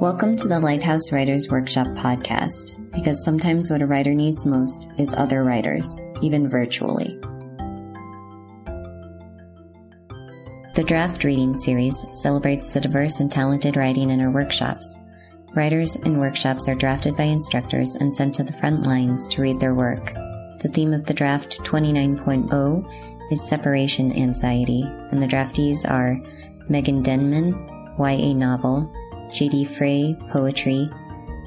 Welcome to the Lighthouse Writers Workshop podcast, because sometimes what a writer needs most is other writers, even virtually. The Draft Reading Series celebrates the diverse and talented writing in our workshops. Writers in workshops are drafted by instructors and sent to the front lines to read their work. The theme of the draft 29.0 is separation anxiety, and the draftees are Megan Denman, YA novel, J.D. Frey, poetry,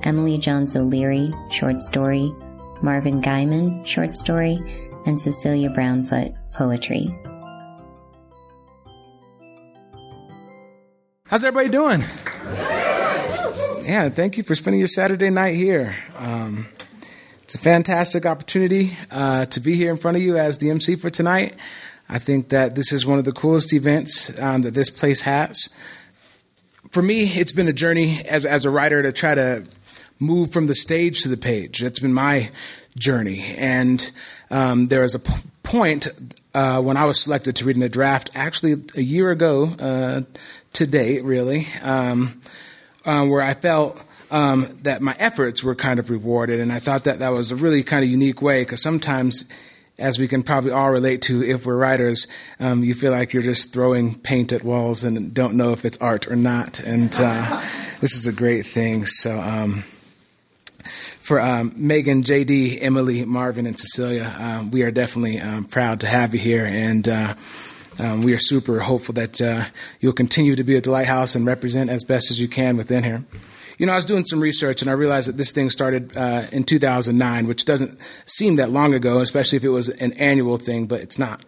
Emily Johns O'Leary, short story, Marvin Guyman, short story, and Cecilia Brownfoot, poetry. How's everybody doing? Yeah, thank you for spending your Saturday night here. Um, it's a fantastic opportunity uh, to be here in front of you as the MC for tonight. I think that this is one of the coolest events um, that this place has. For me, it's been a journey as, as a writer to try to move from the stage to the page. That's been my journey. And um, there was a p- point uh, when I was selected to read in a draft, actually a year ago uh, to date, really, um, uh, where I felt um, that my efforts were kind of rewarded. And I thought that that was a really kind of unique way because sometimes as we can probably all relate to if we're writers, um, you feel like you're just throwing paint at walls and don't know if it's art or not. And uh, this is a great thing. So, um, for um, Megan, JD, Emily, Marvin, and Cecilia, um, we are definitely um, proud to have you here. And uh, um, we are super hopeful that uh, you'll continue to be at the Lighthouse and represent as best as you can within here. You know, I was doing some research and I realized that this thing started uh, in 2009, which doesn't seem that long ago, especially if it was an annual thing, but it's not.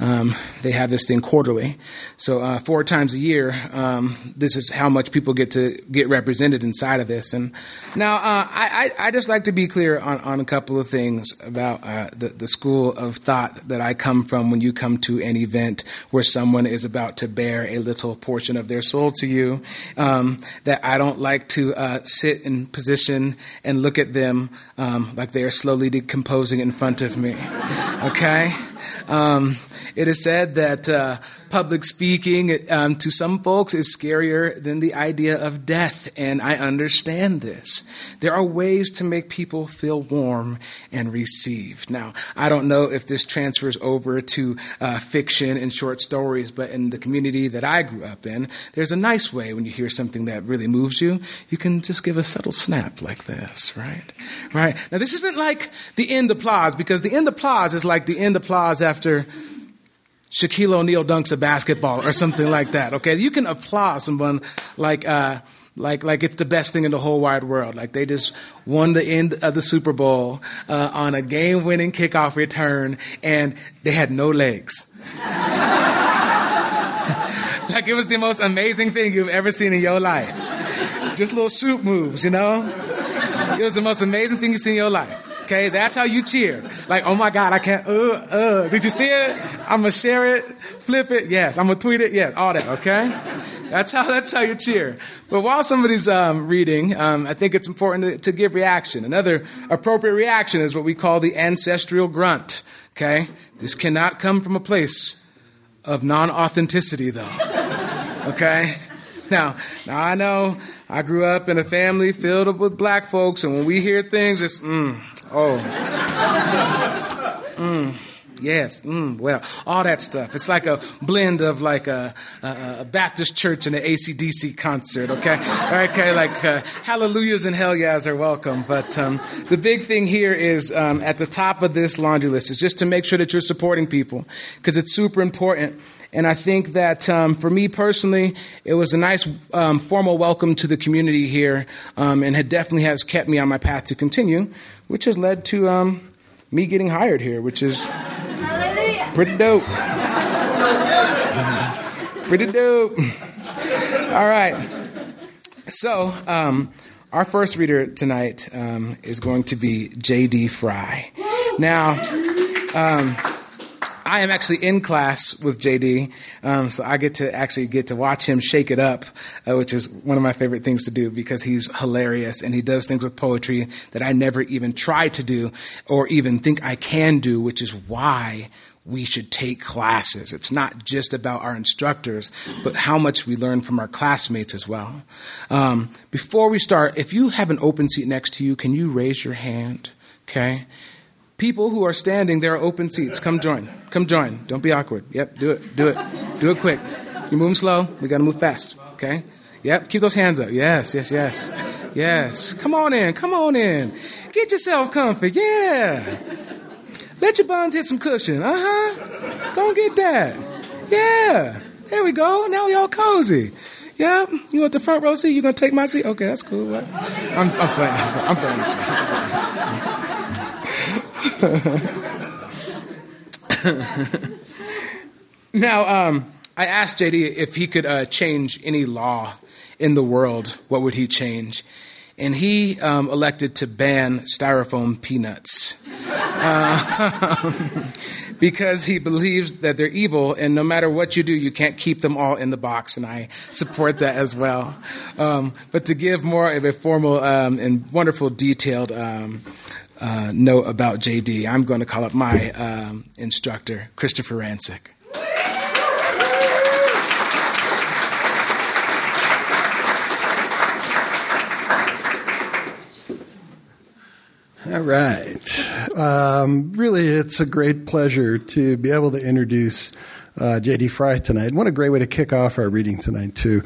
Um, they have this thing quarterly. So uh, four times a year, um, this is how much people get to get represented inside of this. And now uh, I, I, I, just like to be clear on, on a couple of things about uh, the, the school of thought that I come from when you come to an event where someone is about to bear a little portion of their soul to you. Um, that I don't like to uh, sit in position and look at them um, like they are slowly decomposing in front of me. Okay? Um, it is said that uh, public speaking um, to some folks is scarier than the idea of death, and I understand this. There are ways to make people feel warm and received. Now, I don't know if this transfers over to uh, fiction and short stories, but in the community that I grew up in, there's a nice way when you hear something that really moves you, you can just give a subtle snap like this, right? Right? Now, this isn't like the end applause, because the end applause is like the end applause after Shaquille O'Neal dunks a basketball or something like that. Okay, you can applaud someone like uh, like like it's the best thing in the whole wide world. Like they just won the end of the Super Bowl uh, on a game-winning kickoff return, and they had no legs. like it was the most amazing thing you've ever seen in your life. Just little shoot moves, you know. It was the most amazing thing you've seen in your life. Okay, that's how you cheer. Like, oh my God, I can't. Uh, uh. Did you see it? I'm gonna share it, flip it. Yes, I'm gonna tweet it. Yes, all that. Okay. That's how that's how you cheer. But while somebody's um, reading, um, I think it's important to, to, give reaction. Another appropriate reaction is what we call the ancestral grunt. Okay, this cannot come from a place of non-authenticity, though. Okay. Now, now I know I grew up in a family filled up with black folks, and when we hear things, it's mm, Oh. mm, yes. Mm, well, all that stuff. It's like a blend of like a, a, a Baptist church and an ACDC concert, okay? Okay, like uh, hallelujahs and hell yeahs are welcome. But um, the big thing here is um, at the top of this laundry list is just to make sure that you're supporting people because it's super important. And I think that um, for me personally, it was a nice um, formal welcome to the community here, um, and it definitely has kept me on my path to continue which has led to um, me getting hired here, which is pretty dope. pretty dope. All right. So, um, our first reader tonight um, is going to be J.D. Frey. Now, um, I am actually in class with JD, um, so I get to actually get to watch him shake it up, uh, which is one of my favorite things to do because he's hilarious and he does things with poetry that I never even try to do or even think I can do, which is why we should take classes. It's not just about our instructors, but how much we learn from our classmates as well. Um, before we start, if you have an open seat next to you, can you raise your hand? Okay. People who are standing, there are open seats. Come join. Come join. Don't be awkward. Yep, do it. Do it. Do it quick. You're moving slow. We got to move fast. Okay? Yep, keep those hands up. Yes, yes, yes. Yes. Come on in. Come on in. Get yourself comfy. Yeah. Let your buns hit some cushion. Uh huh. Don't get that. Yeah. There we go. Now we all cozy. Yep. You want the front row seat? You gonna take my seat? Okay, that's cool. What? I'm, I'm playing. I'm playing. now, um, I asked JD if he could uh, change any law in the world, what would he change? And he um, elected to ban styrofoam peanuts. Uh, because he believes that they're evil, and no matter what you do, you can't keep them all in the box, and I support that as well. Um, but to give more of a formal um, and wonderful, detailed um, uh, note about JD, I'm going to call up my um, instructor, Christopher Ransick. All right. Um, really, it's a great pleasure to be able to introduce uh, JD Frey tonight. What a great way to kick off our reading tonight, too.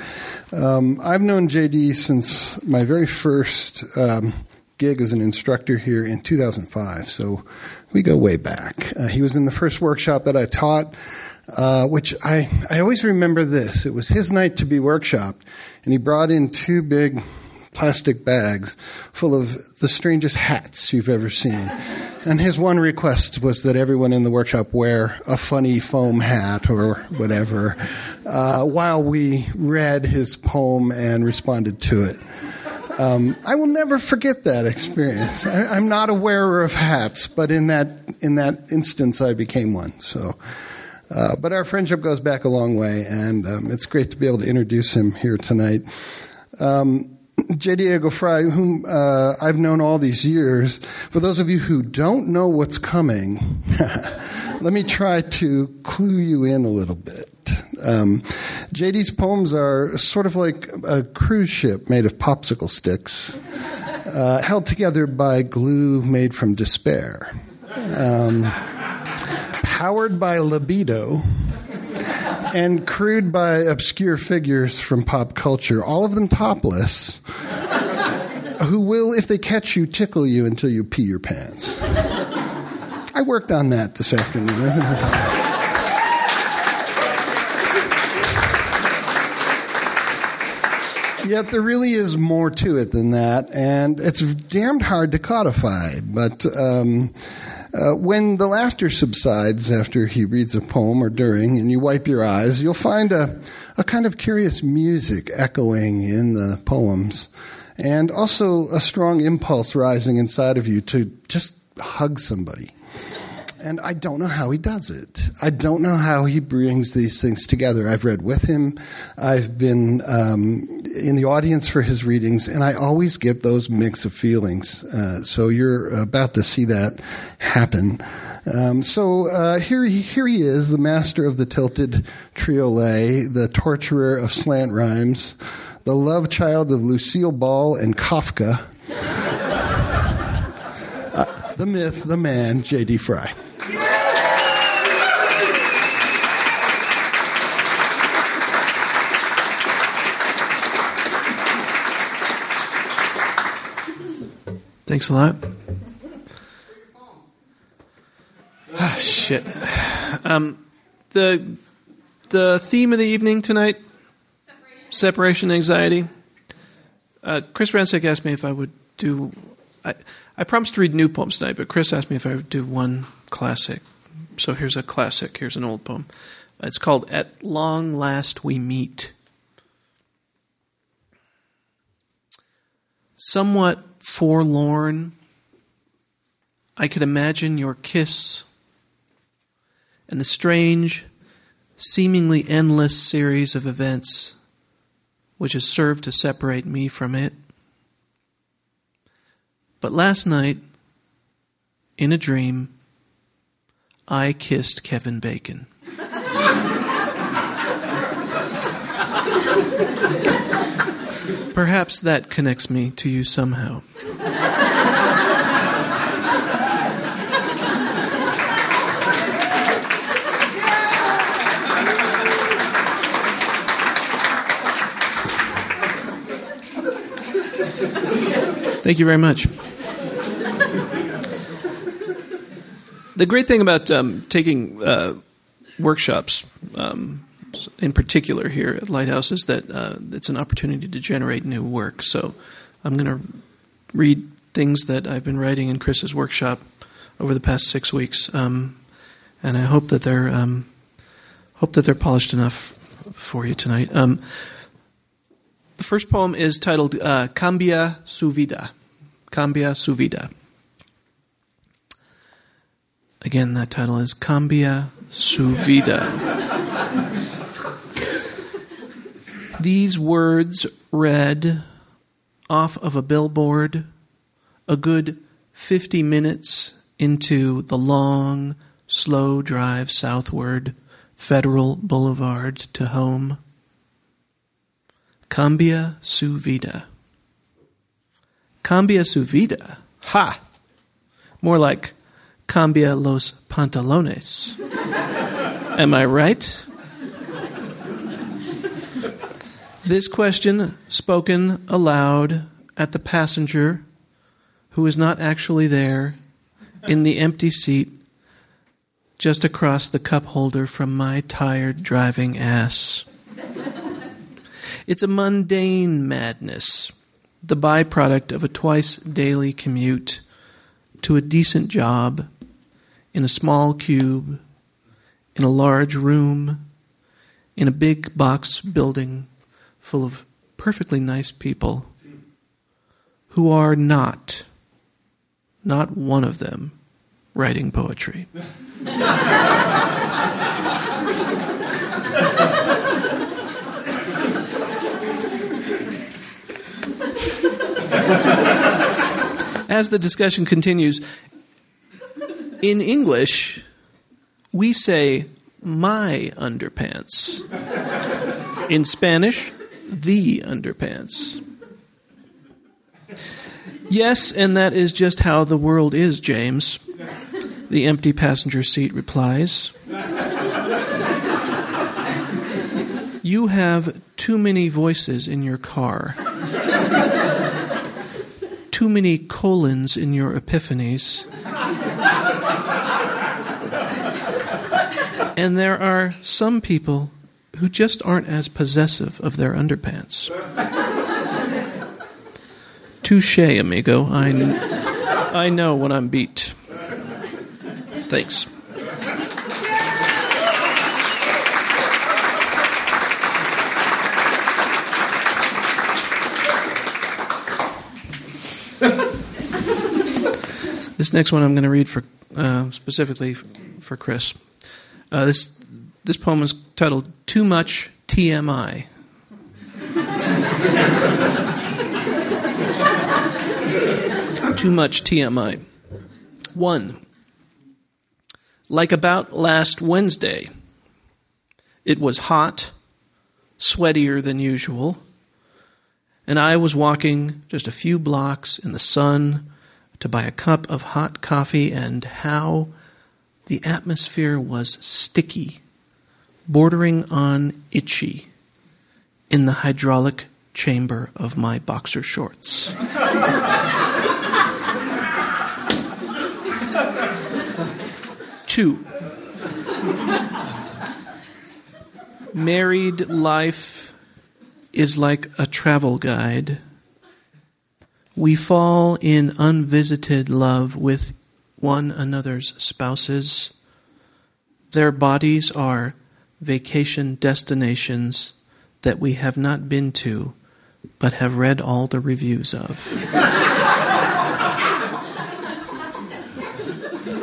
Um, I've known JD since my very first um, gig as an instructor here in 2005, so we go way back. Uh, he was in the first workshop that I taught. Uh, which I, I always remember this. It was his night to be workshopped, and he brought in two big plastic bags full of the strangest hats you've ever seen. And his one request was that everyone in the workshop wear a funny foam hat or whatever uh, while we read his poem and responded to it. Um, I will never forget that experience. I, am not a wearer of hats, but in that in that instance, I became one. So, uh, but our friendship goes back a long way, and um, it's great to be able to introduce him here tonight. Um, J. Diego Frey, whom uh, I've known all these years, for those of you who don't know what's coming, let me try to clue you in a little bit. Um, JD's poems are sort of like a cruise ship made of popsicle sticks, uh, held together by glue made from despair, um, powered by libido and crewed by obscure figures from pop culture, all of them topless, who will, if they catch you, tickle you until you pee your pants. I worked on that this afternoon. Yet there really is more to it than that, and it's damned hard to codify. But um, uh, when the laughter subsides after he reads a poem or during, and you wipe your eyes, you'll find a, a kind of curious music echoing in the poems, and also a strong impulse rising inside of you to just hug somebody. And I don't know how he does it. I don't know how he brings these things together. I've read with him. I've been um, in the audience for his readings, and I always get those mix of feelings. Uh, so you're about to see that happen. Um, so uh, here, he, here he is, the master of the tilted triolet, the torturer of slant rhymes, the love child of Lucille Ball and Kafka. Uh, the myth, the man, J.D. Frey. Thanks a lot. Ah, shit. Um, the the theme of the evening tonight: separation, separation anxiety. Uh, Chris Ransick asked me if I would do. I, I promised to read new poems tonight, but Chris asked me if I would do one classic. So here's a classic. Here's an old poem. It's called "At Long Last We Meet." Somewhat forlorn, I could imagine your kiss and the strange, seemingly endless series of events which has served to separate me from it. But last night, in a dream, I kissed Kevin Bacon. Perhaps that connects me to you somehow. Thank you very much. The great thing about um, taking uh, workshops, um, in particular here at Lighthouse, is that uh, it's an opportunity to generate new work. So I'm going to read things that I've been writing in Chris's workshop over the past six weeks, um, and I hope that they're um, hope that they're polished enough for you tonight. Um, the first poem is titled uh, Cambia su vida. Cambia su vida. Again, that title is Cambia su vida. These words read off of a billboard a good 50 minutes into the long, slow drive southward, Federal Boulevard to home. Cambia su vida. Cambia su vida. Ha! More like cambia los pantalones. Am I right? This question spoken aloud at the passenger who is not actually there in the empty seat just across the cup holder from my tired driving ass. It's a mundane madness, the byproduct of a twice daily commute to a decent job in a small cube, in a large room, in a big box building full of perfectly nice people who are not, not one of them, writing poetry. As the discussion continues, in English, we say my underpants. In Spanish, the underpants. Yes, and that is just how the world is, James. The empty passenger seat replies. You have too many voices in your car too many colons in your epiphanies. and there are some people who just aren't as possessive of their underpants. Touche, amigo. I, I know when I'm beat. Thanks. This next one I'm going to read for uh, specifically for Chris. Uh, this this poem is titled "Too Much TMI." Too much TMI. One. Like about last Wednesday, it was hot, sweatier than usual, and I was walking just a few blocks in the sun to buy a cup of hot coffee, and how the atmosphere was sticky, bordering on itchy, in the hydraulic chamber of my boxer shorts. Two. Married life is like a travel guide we fall in unvisited love with one another's spouses. Their bodies are vacation destinations that we have not been to, but have read all the reviews of.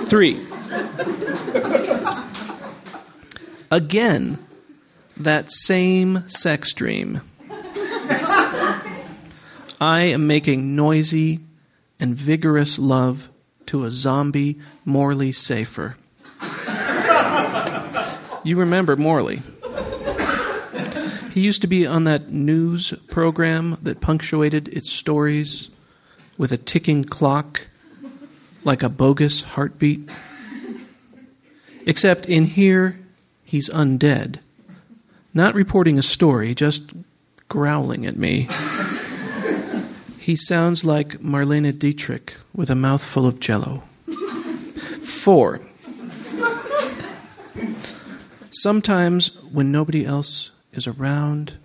Three. Again, that same sex dream I am making noisy and vigorous love to a zombie Morley Safer. You remember Morley. He used to be on that news program that punctuated its stories with a ticking clock like a bogus heartbeat. Except in here, he's undead. Not reporting a story, just growling at me. He sounds like Marlene Dietrich with a mouthful of jello. Four. Sometimes, when nobody else is around,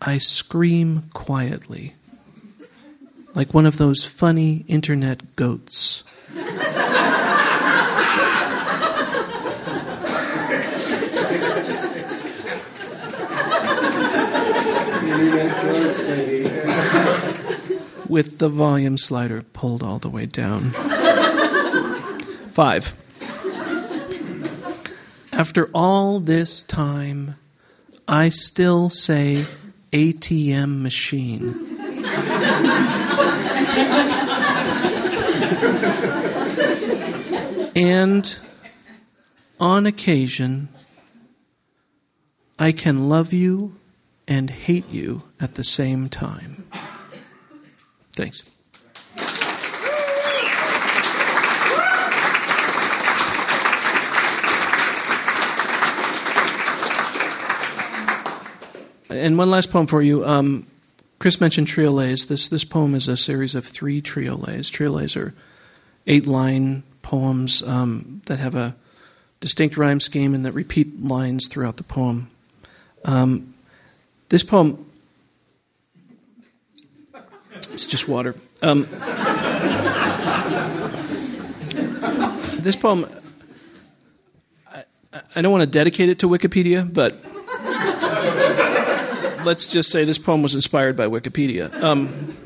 I scream quietly, like one of those funny internet goats. With the volume slider pulled all the way down. Five. After all this time, I still say ATM machine. and on occasion, I can love you and hate you at the same time. Thanks. And one last poem for you. Um, Chris mentioned triolets. This this poem is a series of three triolets. Triolets are eight line poems um, that have a distinct rhyme scheme and that repeat lines throughout the poem. Um, this poem, it's just water. Um, this poem, I, I don't want to dedicate it to Wikipedia, but let's just say this poem was inspired by Wikipedia. Um,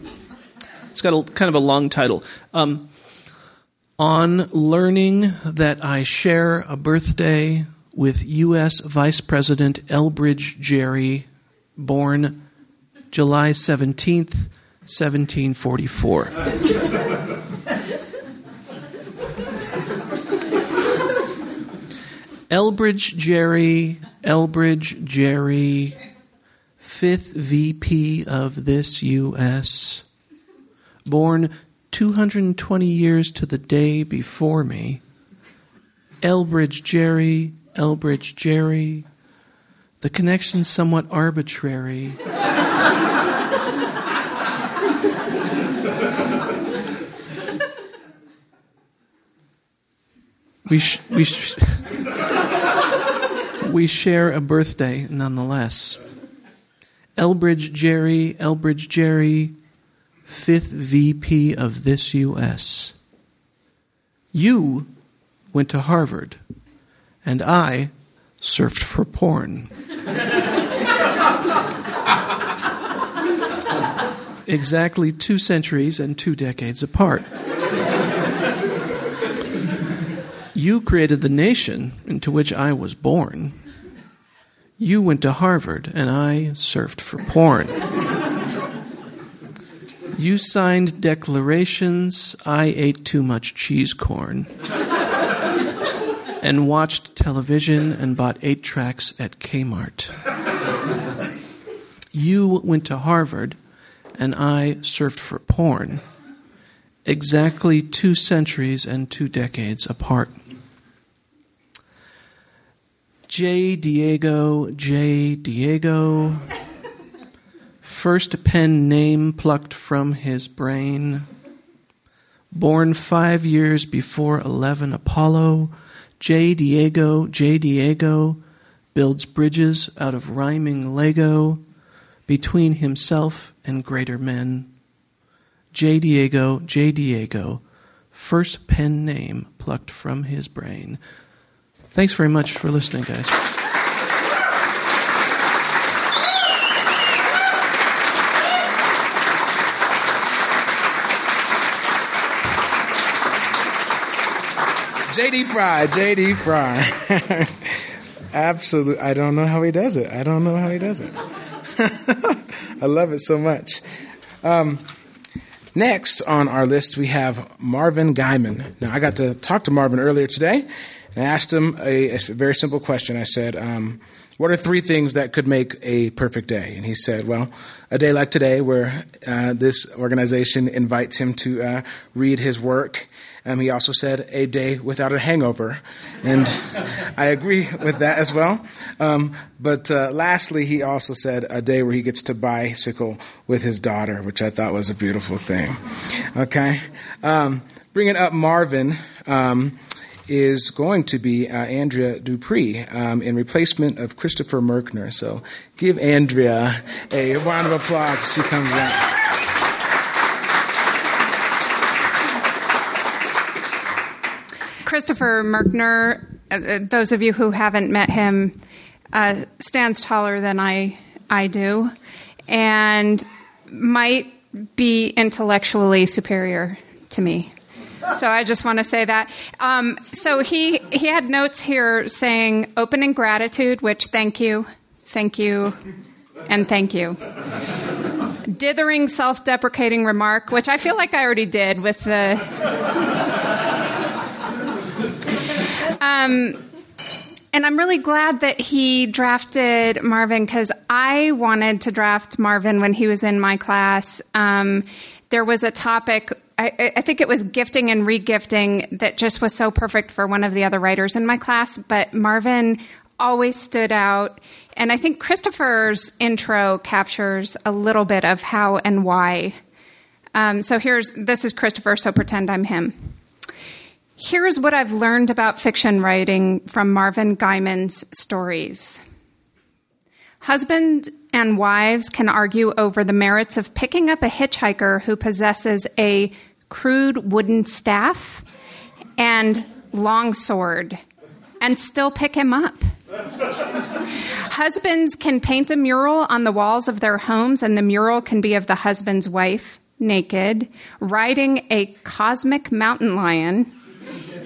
it's got a kind of a long title. Um, on learning that I share a birthday with U.S. Vice President Elbridge Gerry, born July 17th, 1744. Elbridge Gerry, Elbridge Gerry, fifth VP of this U.S., born 220 years to the day before me. Elbridge Gerry, Elbridge Gerry, the connection somewhat arbitrary. we, sh- we, sh- we share a birthday nonetheless. Elbridge Gerry, Elbridge Gerry, fifth VP of this U.S. You went to Harvard, and I surfed for porn. exactly two centuries and two decades apart. You created the nation into which I was born. You went to Harvard and I surfed for porn. You signed declarations, I ate too much cheese corn. and watched television and bought eight tracks at Kmart. You went to Harvard and I surfed for porn. Exactly two centuries and two decades apart. J. Diego, J. Diego. First pen name plucked from his brain. Born five years before 11 Apollo, J. Diego, J. Diego builds bridges out of rhyming Lego between himself and greater men. J. Diego, J. Diego, first pen name plucked from his brain. Thanks very much for listening, guys. JD Frey, JD Frey. Absolutely. I don't know how he does it. I don't know how he does it. I love it so much. Um, next on our list, we have Marvin Guyman. Now, I got to talk to Marvin earlier today, And I asked him a, a very simple question. I said, um, what are three things that could make a perfect day? And he said, Well, a day like today, where uh, this organization invites him to uh, read his work. Um, he also said, A day without a hangover. And I agree with that as well. Um, but uh, lastly, he also said, A day where he gets to bicycle with his daughter, which I thought was a beautiful thing. Okay? Um, bringing up Marvin. Um, is going to be uh, Andrea Dupree um, in replacement of Christopher Merkner. So give Andrea a round of applause as she comes out. Christopher Merkner, uh, uh, those of you who haven't met him, uh, stands taller than I, I do and might be intellectually superior to me. So I just want to say that. Um, so he he had notes here saying open in gratitude, which thank you, thank you, and thank you. Dithering self-deprecating remark, which I feel like I already did with the. Um, and I'm really glad that he drafted Marvin because I wanted to draft Marvin when he was in my class. Um, there was a topic I, I, think it was gifting and regifting that just was so perfect for one of the other writers in my class. But Marvin always stood out. And I think Christopher's intro captures a little bit of how and why. Um, so here's this is Christopher, so pretend I'm him. Here's what I've learned about fiction writing from Marvin Guyman's stories. Husband and wives can argue over the merits of picking up a hitchhiker who possesses a crude wooden staff and longsword and still pick him up. Husbands can paint a mural on the walls of their homes, and the mural can be of the husband's wife, naked, riding a cosmic mountain lion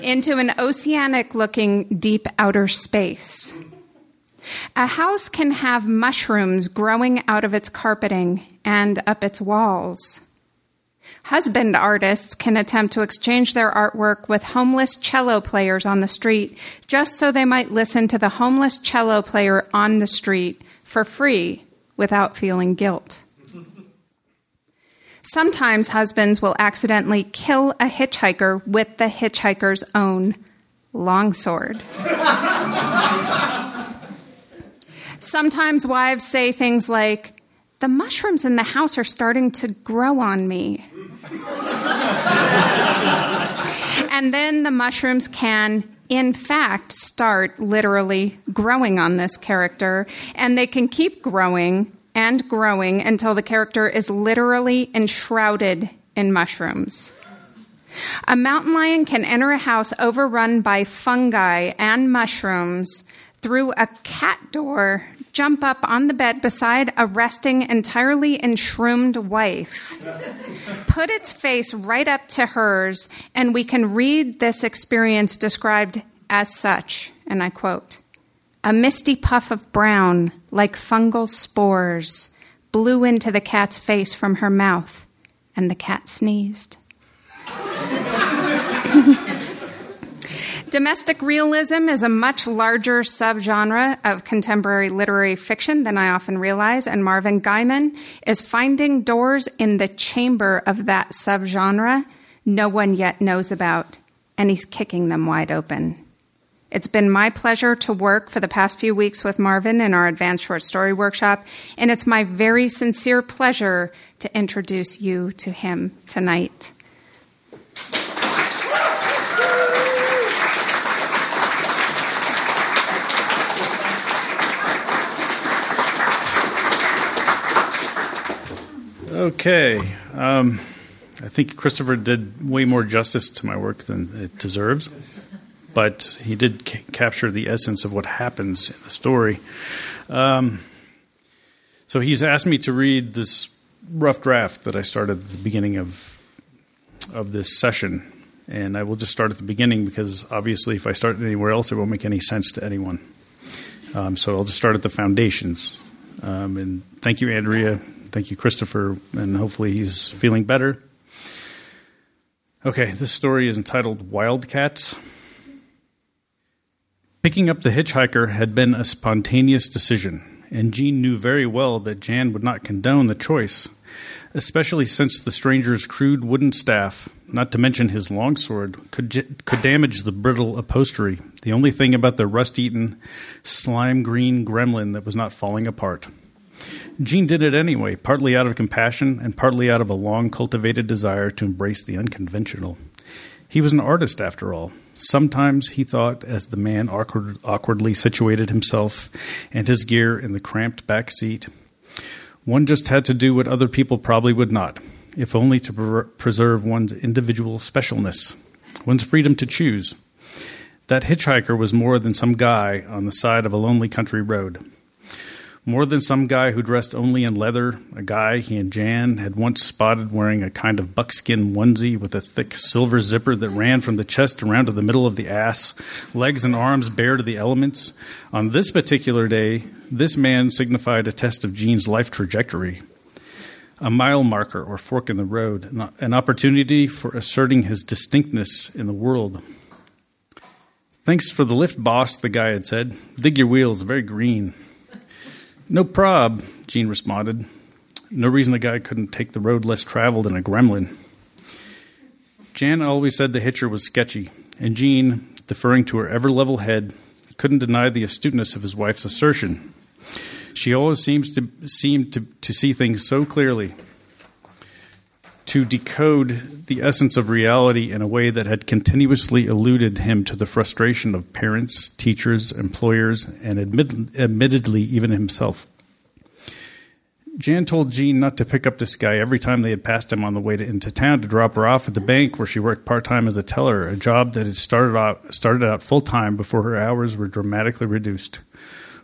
into an oceanic looking deep outer space. A house can have mushrooms growing out of its carpeting and up its walls. Husband artists can attempt to exchange their artwork with homeless cello players on the street just so they might listen to the homeless cello player on the street for free without feeling guilt. Sometimes husbands will accidentally kill a hitchhiker with the hitchhiker's own longsword. Sometimes wives say things like, The mushrooms in the house are starting to grow on me. and then the mushrooms can, in fact, start literally growing on this character, and they can keep growing and growing until the character is literally enshrouded in mushrooms. A mountain lion can enter a house overrun by fungi and mushrooms through a cat door jump up on the bed beside a resting, entirely enshroommed wife, put its face right up to hers, and we can read this experience described as such, and I quote A misty puff of brown, like fungal spores, blew into the cat's face from her mouth, and the cat sneezed. Domestic realism is a much larger subgenre of contemporary literary fiction than I often realize, and Marvin Guyman is finding doors in the chamber of that subgenre no one yet knows about, and he's kicking them wide open. It's been my pleasure to work for the past few weeks with Marvin in our advanced short story workshop, and it's my very sincere pleasure to introduce you to him tonight. Okay. Um, I think Christopher did way more justice to my work than it deserves, but he did ca- capture the essence of what happens in the story. Um, so he's asked me to read this rough draft that I started at the beginning of of this session, and I will just start at the beginning because obviously, if I start anywhere else, it won't make any sense to anyone. Um, so I'll just start at the foundations. Um, and thank you, Andrea, Thank you, Christopher, and hopefully he's feeling better. Okay, this story is entitled Wildcats. Picking up the hitchhiker had been a spontaneous decision, and Jean knew very well that Jan would not condone the choice, especially since the stranger's crude wooden staff, not to mention his longsword, could, could damage the brittle upholstery, the only thing about the rust eaten, slime green gremlin that was not falling apart. Jean did it anyway, partly out of compassion and partly out of a long cultivated desire to embrace the unconventional. He was an artist, after all, Sometimes he thought, as the man awkward, awkwardly situated himself and his gear in the cramped back seat, one just had to do what other people probably would not, if only to pre- preserve one's individual specialness, one's freedom to choose. That hitchhiker was more than some guy on the side of a lonely country road. More than some guy who dressed only in leather, a guy he and Jan had once spotted wearing a kind of buckskin onesie with a thick silver zipper that ran from the chest around to the middle of the ass, legs and arms bare to the elements. On this particular day, this man signified a test of Jean's life trajectory. A mile marker or fork in the road, an opportunity for asserting his distinctness in the world. Thanks for the lift, boss, the guy had said. Dig your wheels, very green. No prob, Jean responded. No reason the guy couldn't take the road less traveled than a gremlin. Jan always said the hitcher was sketchy, and Jean, deferring to her ever level head, couldn't deny the astuteness of his wife's assertion. She always seems to seem to, to see things so clearly, to decode the essence of reality in a way that had continuously eluded him to the frustration of parents, teachers, employers, and admit, admittedly even himself. Jan told Jean not to pick up this guy every time they had passed him on the way to, into town to drop her off at the bank where she worked part time as a teller, a job that had started out, started out full time before her hours were dramatically reduced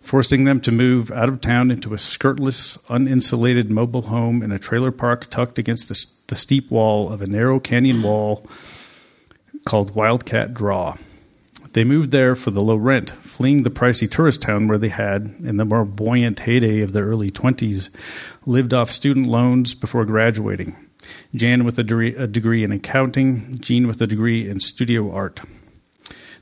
forcing them to move out of town into a skirtless, uninsulated mobile home in a trailer park tucked against the, the steep wall of a narrow canyon wall called Wildcat Draw. They moved there for the low rent, fleeing the pricey tourist town where they had, in the more buoyant heyday of their early 20s, lived off student loans before graduating. Jan with a degree, a degree in accounting, Jean with a degree in studio art.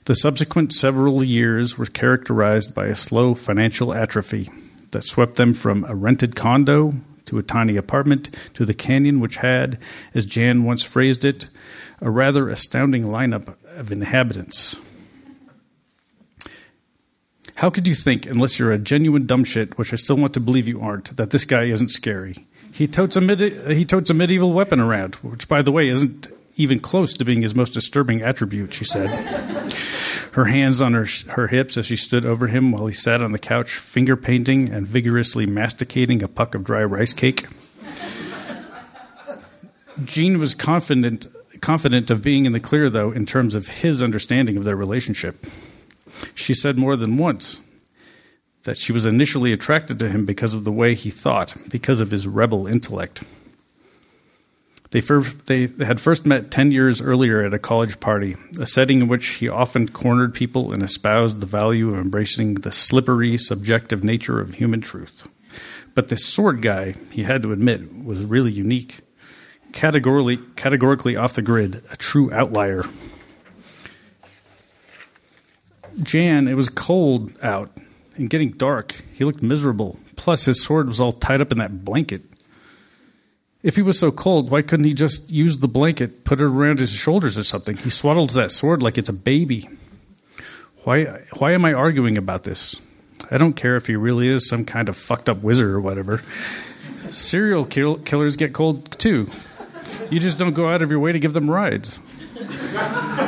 The subsequent several years were characterized by a slow financial atrophy that swept them from a rented condo to a tiny apartment to the canyon, which had, as Jan once phrased it, a rather astounding lineup of inhabitants. How could you think, unless you're a genuine dumb shit, which I still want to believe you aren't, that this guy isn't scary? He totes a, he totes a medieval weapon around, which, by the way, isn't even close to being his most disturbing attribute, she said her hands on her, her hips as she stood over him while he sat on the couch, finger painting and vigorously masticating a puck of dry rice cake. Jean was confident, confident of being in the clear, though, in terms of his understanding of their relationship. She said more than once that she was initially attracted to him because of the way he thought, because of his rebel intellect. They, they had first met 10 years earlier at a college party, a setting in which he often cornered people and espoused the value of embracing the slippery, subjective nature of human truth. But this sword guy, he had to admit, was really unique. Categorically, categorically off the grid, a true outlier. Jan, it was cold out and getting dark. He looked miserable. Plus, his sword was all tied up in that blanket. If he was so cold, why couldn't he just use the blanket, put it around his shoulders or something? He swaddles that sword like it's a baby. Why, why am I arguing about this? I don't care if he really is some kind of fucked up wizard or whatever. Serial kill- killers get cold too. You just don't go out of your way to give them rides.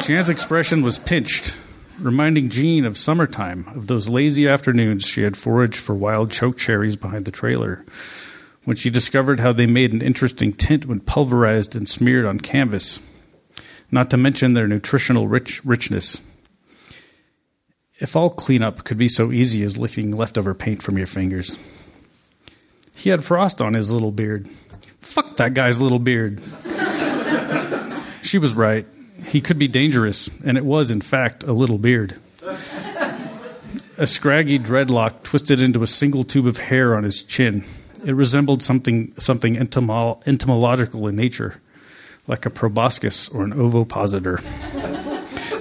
Jan's expression was pinched, reminding Jean of summertime, of those lazy afternoons she had foraged for wild choke cherries behind the trailer when she discovered how they made an interesting tint when pulverized and smeared on canvas, not to mention their nutritional rich, richness. If all cleanup could be so easy as licking leftover paint from your fingers. He had frost on his little beard. Fuck that guy's little beard. she was right. He could be dangerous, and it was, in fact, a little beard. A scraggy dreadlock twisted into a single tube of hair on his chin. It resembled something, something entomo- entomological in nature, like a proboscis or an ovipositor.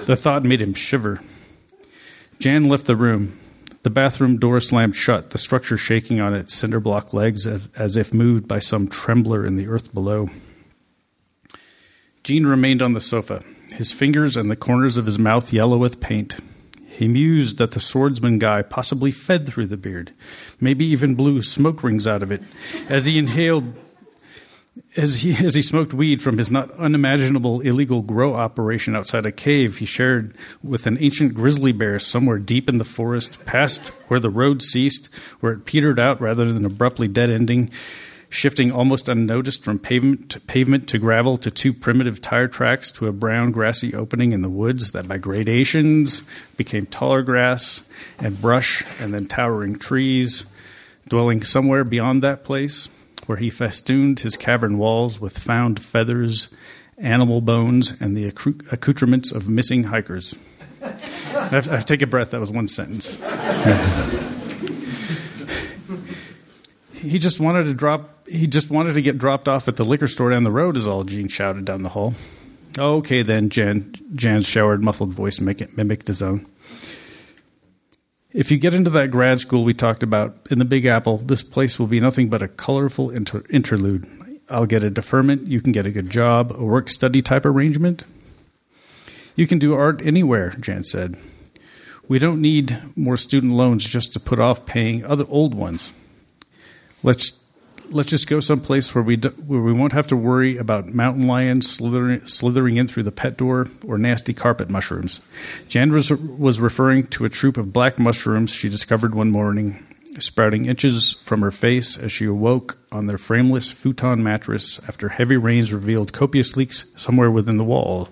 the thought made him shiver. Jan left the room. The bathroom door slammed shut, the structure shaking on its cinder block legs as if moved by some trembler in the earth below. Jean remained on the sofa, his fingers and the corners of his mouth yellow with paint. He mused that the swordsman guy possibly fed through the beard, maybe even blew smoke rings out of it, as he inhaled as he, as he smoked weed from his not unimaginable illegal grow operation outside a cave he shared with an ancient grizzly bear somewhere deep in the forest, past where the road ceased, where it petered out rather than abruptly dead ending, shifting almost unnoticed from pavement to, pavement to gravel to two primitive tire tracks to a brown grassy opening in the woods that by gradations became taller grass and brush and then towering trees, dwelling somewhere beyond that place where he festooned his cavern walls with found feathers, animal bones, and the accoutrements of missing hikers. I have, I have to take a breath. That was one sentence. he just wanted to drop. He just wanted to get dropped off at the liquor store down the road. Is all Jean shouted down the hall. Okay, then, Jan. Jan's showered, muffled voice mimicked his own. If you get into that grad school we talked about in the Big Apple, this place will be nothing but a colorful inter- interlude. I'll get a deferment, you can get a good job, a work study type arrangement. You can do art anywhere, Jan said. We don't need more student loans just to put off paying other old ones. Let's let's just go someplace where we do, where we won't have to worry about mountain lions slithering, slithering in through the pet door or nasty carpet mushrooms. Jan was, was referring to a troop of black mushrooms she discovered one morning, sprouting inches from her face as she awoke on their frameless futon mattress after heavy rains revealed copious leaks somewhere within the wall.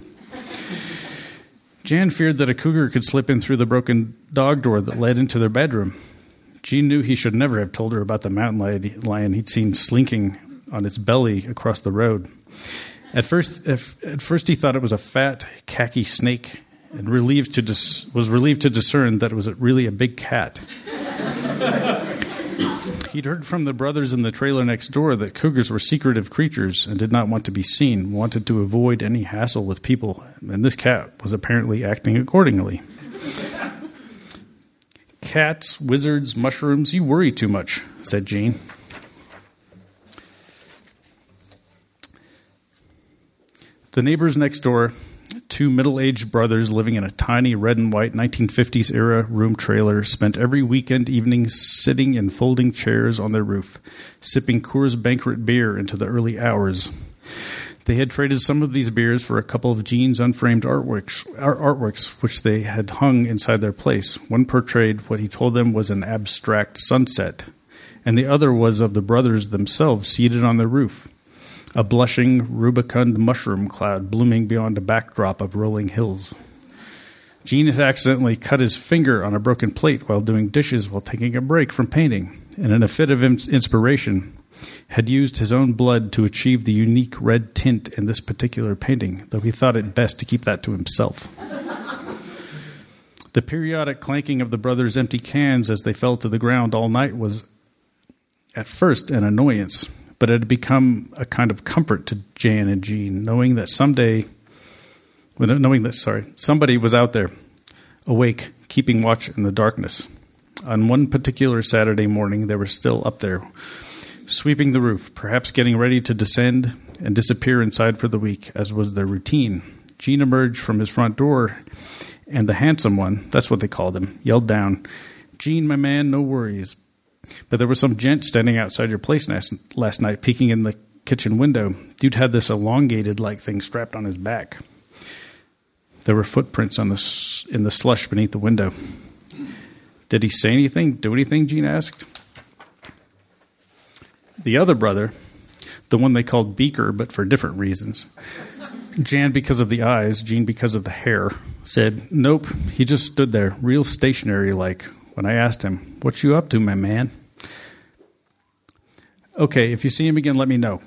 Jan feared that a cougar could slip in through the broken dog door that led into their bedroom. Jean knew he should never have told her about the mountain lion he'd seen slinking on its belly across the road. At first, at first he thought it was a fat, khaki snake, and relieved to dis, was relieved to discern that it was really a big cat. He'd heard from the brothers in the trailer next door that cougars were secretive creatures and did not want to be seen, wanted to avoid any hassle with people, and this cat was apparently acting accordingly. Cats, wizards, mushrooms, you worry too much, said Jean. The neighbors next door, two middle aged brothers living in a tiny red and white 1950s era room trailer, spent every weekend evening sitting in folding chairs on their roof, sipping Coors Banquet beer into the early hours. They had traded some of these beers for a couple of Jean's unframed artworks, artworks, which they had hung inside their place. One portrayed what he told them was an abstract sunset, and the other was of the brothers themselves seated on the roof, a blushing, rubicund mushroom cloud blooming beyond a backdrop of rolling hills. Jean had accidentally cut his finger on a broken plate while doing dishes while taking a break from painting, and in a fit of inspiration, had used his own blood to achieve the unique red tint in this particular painting, though he thought it best to keep that to himself. the periodic clanking of the brothers' empty cans as they fell to the ground all night was at first an annoyance, but it had become a kind of comfort to Jan and Jean, knowing that someday, knowing that, sorry, somebody was out there, awake, keeping watch in the darkness. On one particular Saturday morning, they were still up there, sweeping the roof, perhaps getting ready to descend and disappear inside for the week, as was their routine. Jean emerged from his front door, and the handsome one, that's what they called him, yelled down, Jean, my man, no worries. But there was some gent standing outside your place last, night, peeking in the kitchen window. Dude had this elongated like thing strapped on his back. There were footprints on the, in the slush beneath the window. Did he say anything, do anything? Jean asked. The other brother, the one they called Beaker, but for different reasons, Jan because of the eyes, Jean, because of the hair, said, Nope, he just stood there, real stationary like, when I asked him, What you up to, my man? Okay, if you see him again, let me know.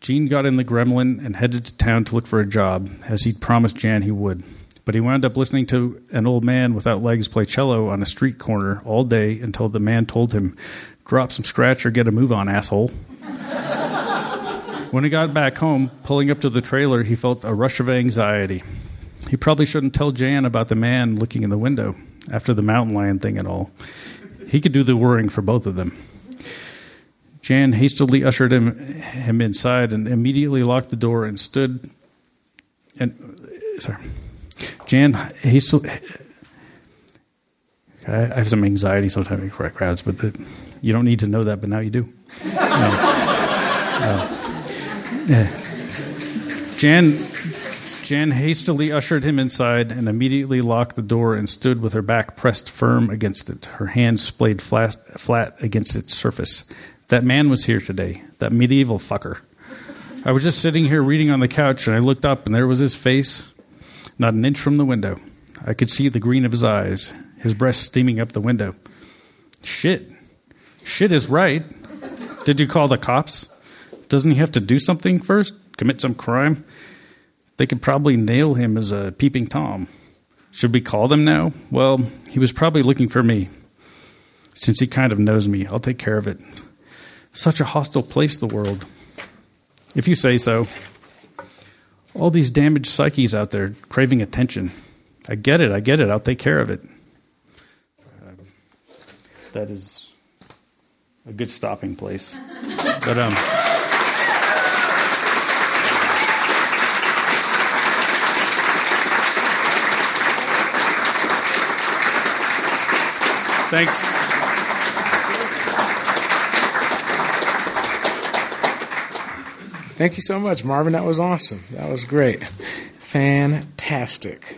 Jean got in the gremlin and headed to town to look for a job, as he'd promised Jan he would. But he wound up listening to an old man without legs play cello on a street corner all day until the man told him drop some scratch or get a move on, asshole. when he got back home, pulling up to the trailer, he felt a rush of anxiety. He probably shouldn't tell Jan about the man looking in the window after the mountain lion thing and all. He could do the worrying for both of them. Jan hastily ushered him, him inside and immediately locked the door and stood. And sorry, Jan hastily. I have some anxiety sometimes in crowds, but the, you don't need to know that, but now you do. yeah. Jan, Jan hastily ushered him inside and immediately locked the door and stood with her back pressed firm against it, her hands splayed flat, flat against its surface. That man was here today, that medieval fucker. I was just sitting here reading on the couch and I looked up and there was his face, not an inch from the window. I could see the green of his eyes, his breast steaming up the window. Shit. Shit is right. Did you call the cops? Doesn't he have to do something first? Commit some crime? They could probably nail him as a peeping Tom. Should we call them now? Well, he was probably looking for me. Since he kind of knows me, I'll take care of it. Such a hostile place, the world. If you say so. All these damaged psyches out there craving attention. I get it, I get it, I'll take care of it. That is a good stopping place. But, um, Thanks. Thank you so much, Marvin. That was awesome. That was great. Fantastic.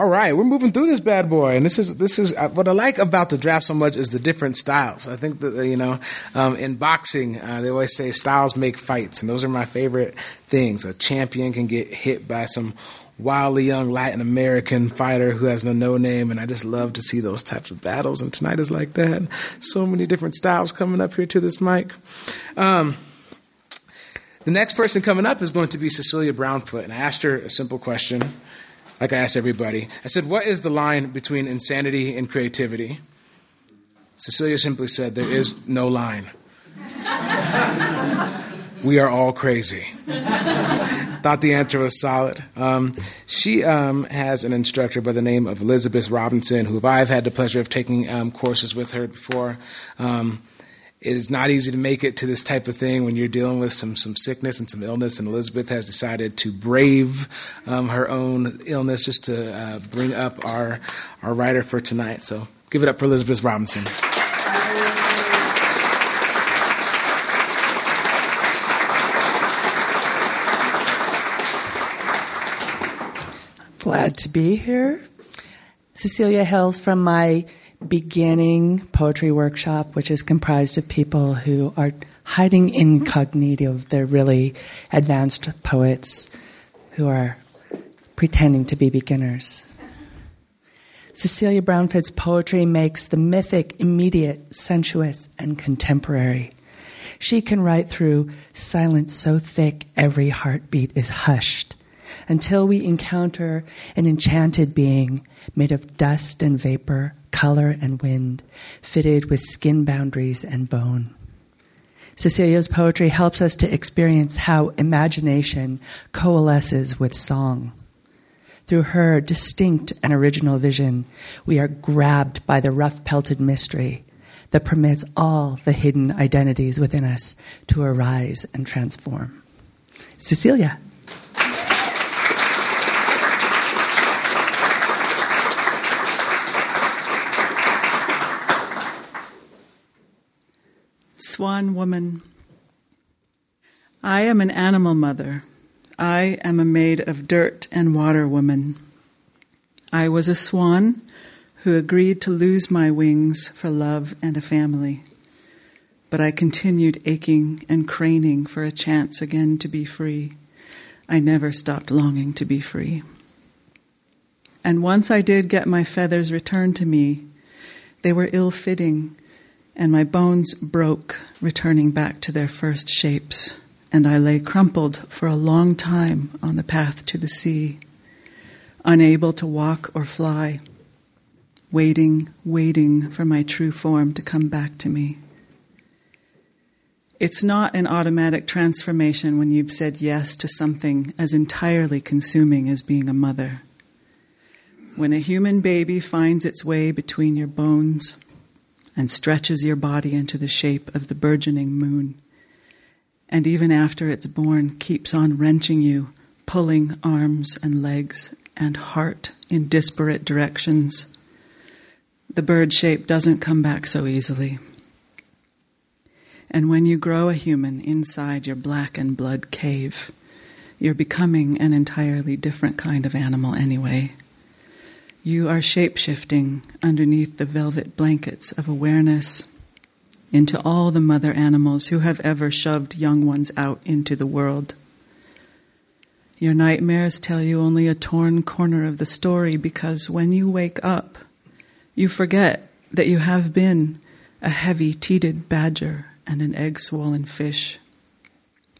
All right, we're moving through this bad boy, and this is this is uh, what I like about the draft so much is the different styles. I think that you know, um, in boxing, uh, they always say styles make fights, and those are my favorite things. A champion can get hit by some wildly young Latin American fighter who has no no name, and I just love to see those types of battles. And tonight is like that. So many different styles coming up here to this mic. Um, the next person coming up is going to be Cecilia Brownfoot, and I asked her a simple question, like I asked everybody. I said, "What is the line between insanity and creativity?" Cecilia simply said, "There is no line." we are all crazy. Thought the answer was solid. Um, she um, has an instructor by the name of Elizabeth Robinson, who I've had the pleasure of taking um, courses with her before. Um, it is not easy to make it to this type of thing when you're dealing with some, some sickness and some illness, and Elizabeth has decided to brave um, her own illness just to uh, bring up our, our writer for tonight. So give it up for Elizabeth Robinson. Glad to be here. Cecilia hails from my beginning poetry workshop, which is comprised of people who are hiding incognito. They're really advanced poets who are pretending to be beginners. Cecilia Brownfoot's poetry makes the mythic immediate, sensuous, and contemporary. She can write through silence so thick every heartbeat is hushed until we encounter an enchanted being made of dust and vapor, color and wind, fitted with skin boundaries and bone. Cecilia's poetry helps us to experience how imagination coalesces with song. Through her distinct and original vision, we are grabbed by the rough pelted mystery that permits all the hidden identities within us to arise and transform. Cecilia. Swan Woman. I am an animal mother. I am a maid of dirt and water woman. I was a swan who agreed to lose my wings for love and a family. But I continued aching and craning for a chance again to be free. I never stopped longing to be free. And once I did get my feathers returned to me, they were ill fitting and my bones broke, returning back to their first shapes, and I lay crumpled for a long time on the path to the sea, unable to walk or fly, waiting, waiting for my true form to come back to me. It's not an automatic transformation when you've said yes to something as entirely consuming as being a mother. When a human baby finds its way between your bones and stretches your body into the shape of the burgeoning moon, and even after it's born, keeps on wrenching you, pulling arms and legs and heart in disparate directions, the bird shape doesn't come back so easily. And when you grow a human inside your black and blood cave, you're becoming an entirely different kind of animal anyway. You are shape shifting underneath the velvet blankets of awareness into all the mother animals who have ever shoved young ones out into the world. Your nightmares tell you only a torn corner of the story because when you wake up, you forget that you have been a heavy teated badger and an egg swollen fish,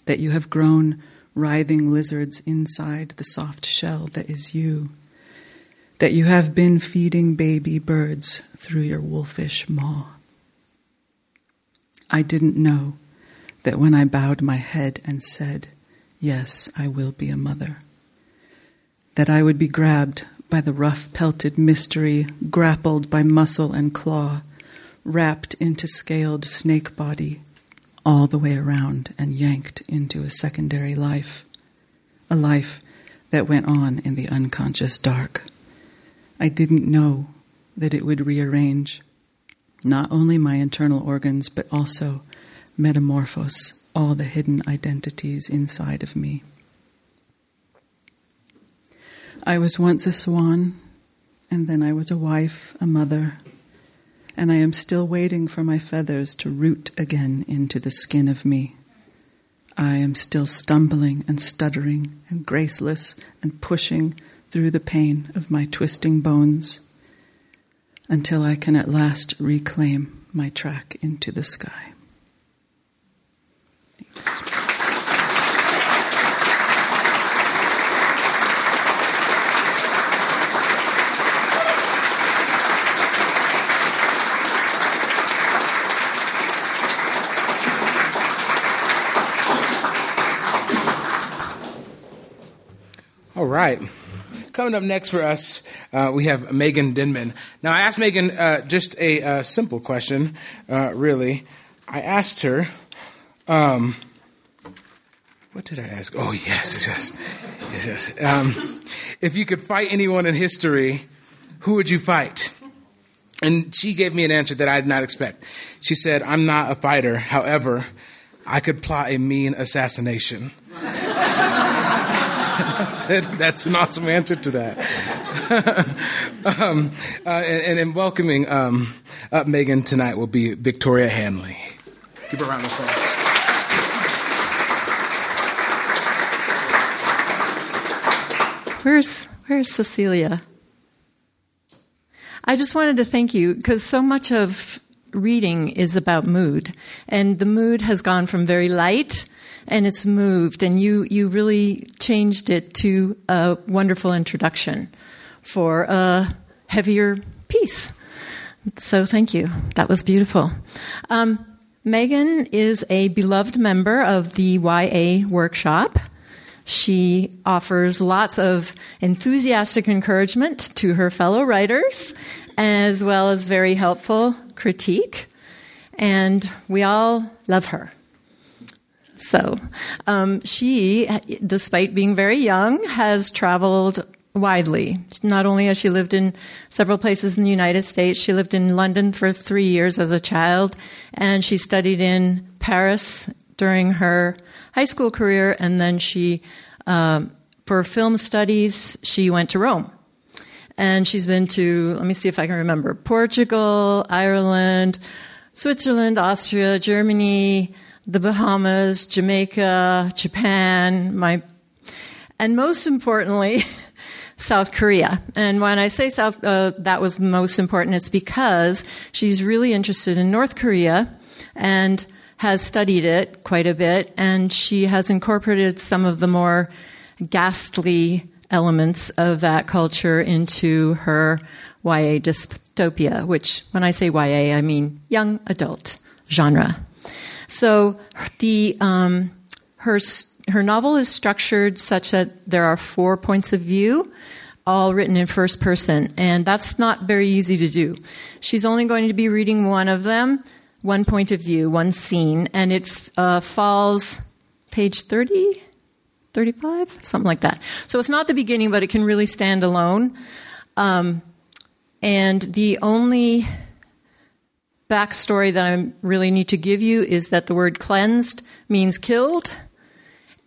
that you have grown writhing lizards inside the soft shell that is you, that you have been feeding baby birds through your wolfish maw. I didn't know that when I bowed my head and said, Yes, I will be a mother, that I would be grabbed by the rough pelted mystery, grappled by muscle and claw, wrapped into scaled snake body, all the way around and yanked into a secondary life, a life that went on in the unconscious dark. I didn't know that it would rearrange not only my internal organs, but also metamorphose all the hidden identities inside of me. I was once a swan, and then I was a wife, a mother, and I am still waiting for my feathers to root again into the skin of me. I am still stumbling and stuttering and graceless and pushing through the pain of my twisting bones until I can at last reclaim my track into the sky. Thanks. All right. Coming up next for us, uh, we have Megan Denman. Now, I asked Megan uh, just a uh, simple question, uh, really. I asked her, um, what did I ask? Oh, yes, yes, yes, yes. Um, if you could fight anyone in history, who would you fight? And she gave me an answer that I did not expect. She said, I'm not a fighter. However, I could plot a mean assassination. I said, that's an awesome answer to that. um, uh, and, in welcoming um, up Megan tonight will be Victoria Hanley. Give her a round of applause. Where's Where's Cecilia? I just wanted to thank you because so much of reading is about mood, and the mood has gone from very light and it's moved, and you you really changed it to a wonderful introduction for a heavier piece. So thank you. That was beautiful. Um, Megan is a beloved member of the YA workshop. She offers lots of enthusiastic encouragement to her fellow writers, as well as very helpful critique. And we all love her. So um, she, despite being very young, has traveled widely. Not only has she lived in several places in the United States, she lived in London for three years as a child, and she studied in Paris during her high school career, and then she, um, for film studies, she went to Rome. And she's been to, let me see if I can remember, Portugal, Ireland, Switzerland, Austria, Germany, the Bahamas, Jamaica, Japan, my, and most importantly, South Korea. And when I say South, uh, that was most important, it's because she's really interested in North Korea and has studied it quite a bit, and she has incorporated some of the more ghastly elements of that culture into her YA dystopia, which, when I say YA, I mean young adult genre. So the um, her her novel is structured such that there are four points of view, all written in first person, and that's not very easy to do. She's only going to be reading one of them, one point of view, one scene, and it uh, falls page 30, 35, something like that. So it's not the beginning, but it can really stand alone. Um, and the only backstory that I really need to give you is that the word cleansed means killed,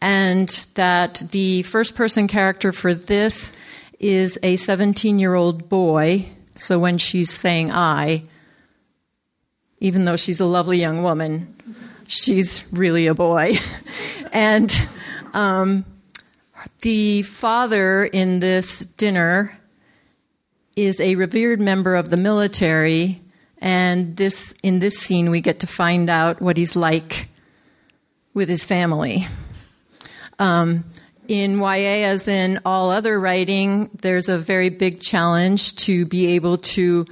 and that the first person character for this is a 17 year old boy. So when she's saying I, even though she's a lovely young woman, she's really a boy. and um, the father in this dinner is a revered member of the military, and this in this scene we get to find out what he's like with his family. Um, in YA, as in all other writing, there's a very big challenge to be able to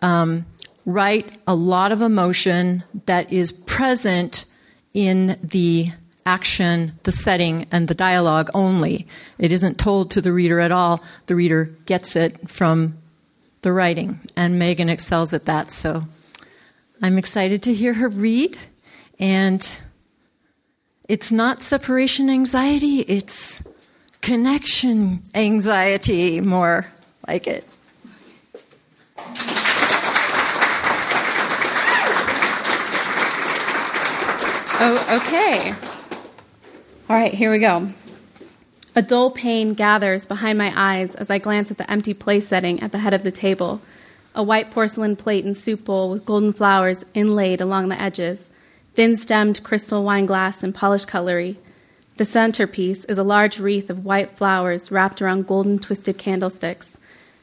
um, write a lot of emotion that is present in the action, the setting, and the dialogue only. It isn't told to the reader at all. The reader gets it from the writing, and Megan excels at that. So I'm excited to hear her read. And it's not separation anxiety, it's connection anxiety, more like it. Oh, okay. All right, here we go. A dull pain gathers behind my eyes as I glance at the empty place setting at the head of the table. A white porcelain plate and soup bowl with golden flowers inlaid along the edges, thin stemmed crystal wine glass and polished cutlery. The centerpiece is a large wreath of white flowers wrapped around golden twisted candlesticks.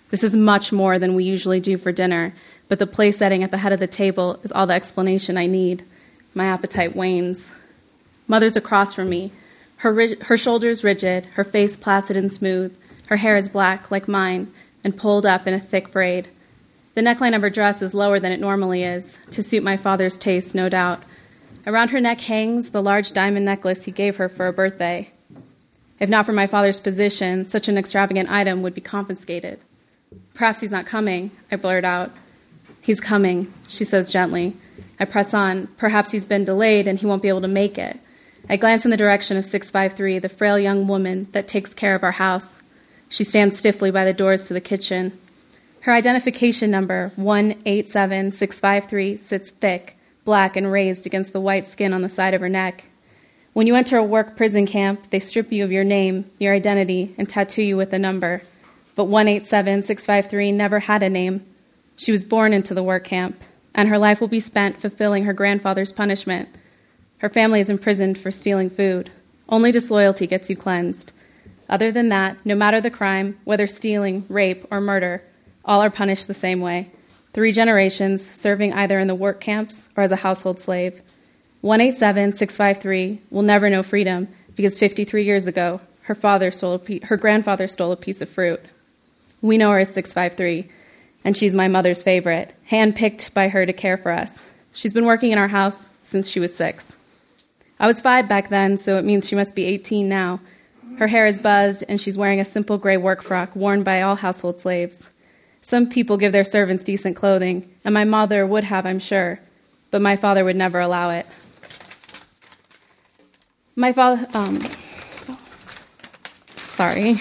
This is much more than we usually do for dinner, but the place setting at the head of the table is all the explanation I need. My appetite wanes. Mother's across from me, her, her shoulders rigid, her face placid and smooth. Her hair is black, like mine, and pulled up in a thick braid. The neckline of her dress is lower than it normally is, to suit my father's taste, no doubt. Around her neck hangs the large diamond necklace he gave her for her birthday. If not for my father's position, such an extravagant item would be confiscated. Perhaps he's not coming, I blurt out. He's coming, she says gently. I press on. Perhaps he's been delayed and he won't be able to make it. I glance in the direction of 653, the frail young woman that takes care of our house. She stands stiffly by the doors to the kitchen. Her identification number, 187653, sits thick, black, and raised against the white skin on the side of her neck. When you enter a work prison camp, they strip you of your name, your identity, and tattoo you with a number. But 187653 never had a name. She was born into the work camp and her life will be spent fulfilling her grandfather's punishment. Her family is imprisoned for stealing food. Only disloyalty gets you cleansed. Other than that, no matter the crime, whether stealing, rape, or murder, all are punished the same way. Three generations serving either in the work camps or as a household slave. 187653 will never know freedom because 53 years ago, her, father stole pe- her grandfather stole a piece of fruit. We know her as 653 and she's my mother's favorite, handpicked by her to care for us. She's been working in our house since she was six. I was five back then, so it means she must be 18 now. Her hair is buzzed, and she's wearing a simple gray work frock worn by all household slaves. Some people give their servants decent clothing, and my mother would have, I'm sure, but my father would never allow it. My father, um, sorry.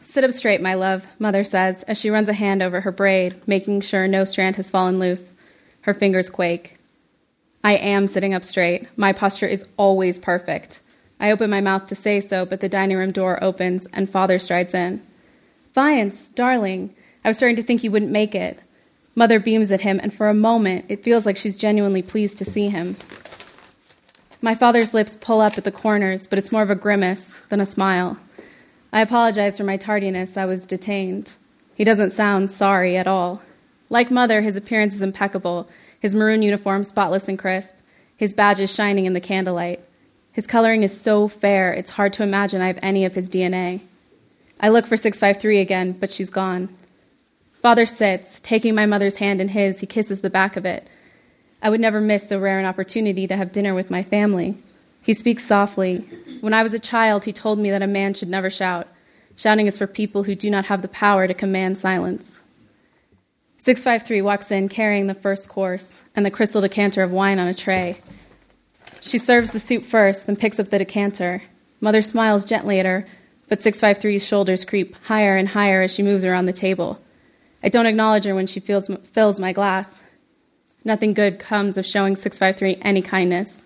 Sit up straight, my love, Mother says as she runs a hand over her braid, making sure no strand has fallen loose. Her fingers quake. I am sitting up straight. My posture is always perfect. I open my mouth to say so, but the dining room door opens and Father strides in. Viance, darling, I was starting to think you wouldn't make it. Mother beams at him, and for a moment it feels like she's genuinely pleased to see him. My father's lips pull up at the corners, but it's more of a grimace than a smile. I apologize for my tardiness. I was detained. He doesn't sound sorry at all. Like Mother, his appearance is impeccable, his maroon uniform spotless and crisp, his badges shining in the candlelight. His coloring is so fair, it's hard to imagine I have any of his DNA. I look for 653 again, but she's gone. Father sits, taking my mother's hand in his, he kisses the back of it. I would never miss so rare an opportunity to have dinner with my family. He speaks softly. When I was a child, he told me that a man should never shout. Shouting is for people who do not have the power to command silence. 653 walks in carrying the first course and the crystal decanter of wine on a tray. She serves the soup first, then picks up the decanter. Mother smiles gently at her, but 653's shoulders creep higher and higher as she moves around the table. I don't acknowledge her when she feels, fills my glass. Nothing good comes of showing 653 any kindness.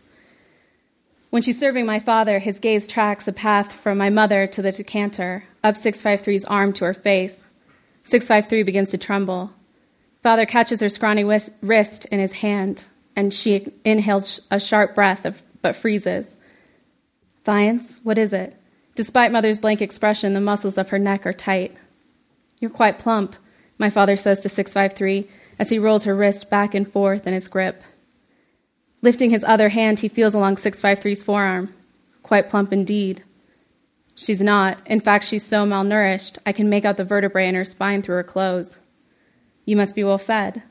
When she's serving my father, his gaze tracks a path from my mother to the decanter, up 653's arm to her face. 653 begins to tremble. Father catches her scrawny wrist in his hand, and she inhales a sharp breath of, but freezes. Viance, what is it? Despite mother's blank expression, the muscles of her neck are tight. You're quite plump, my father says to 653 as he rolls her wrist back and forth in his grip. Lifting his other hand, he feels along 653's forearm. Quite plump indeed. She's not. In fact, she's so malnourished, I can make out the vertebrae in her spine through her clothes. You must be well fed.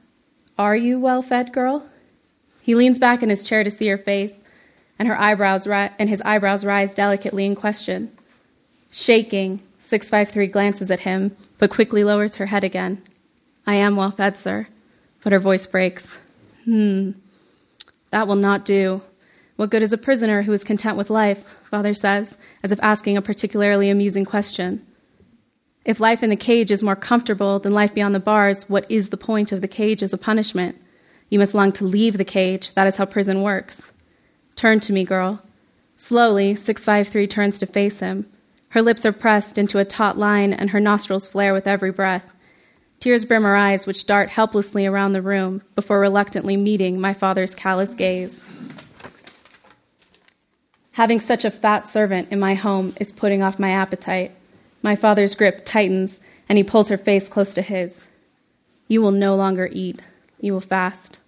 Are you well fed, girl? He leans back in his chair to see her face, and her eyebrows ri- and his eyebrows rise delicately in question. Shaking, 653 glances at him, but quickly lowers her head again. I am well fed, sir. But her voice breaks. Hmm. That will not do. What good is a prisoner who is content with life? Father says, as if asking a particularly amusing question. If life in the cage is more comfortable than life beyond the bars, what is the point of the cage as a punishment? You must long to leave the cage. That is how prison works. Turn to me, girl. Slowly, 653 turns to face him. Her lips are pressed into a taut line, and her nostrils flare with every breath. Tears brim her eyes, which dart helplessly around the room before reluctantly meeting my father's callous gaze. Having such a fat servant in my home is putting off my appetite. My father's grip tightens, and he pulls her face close to his. You will no longer eat. You will fast.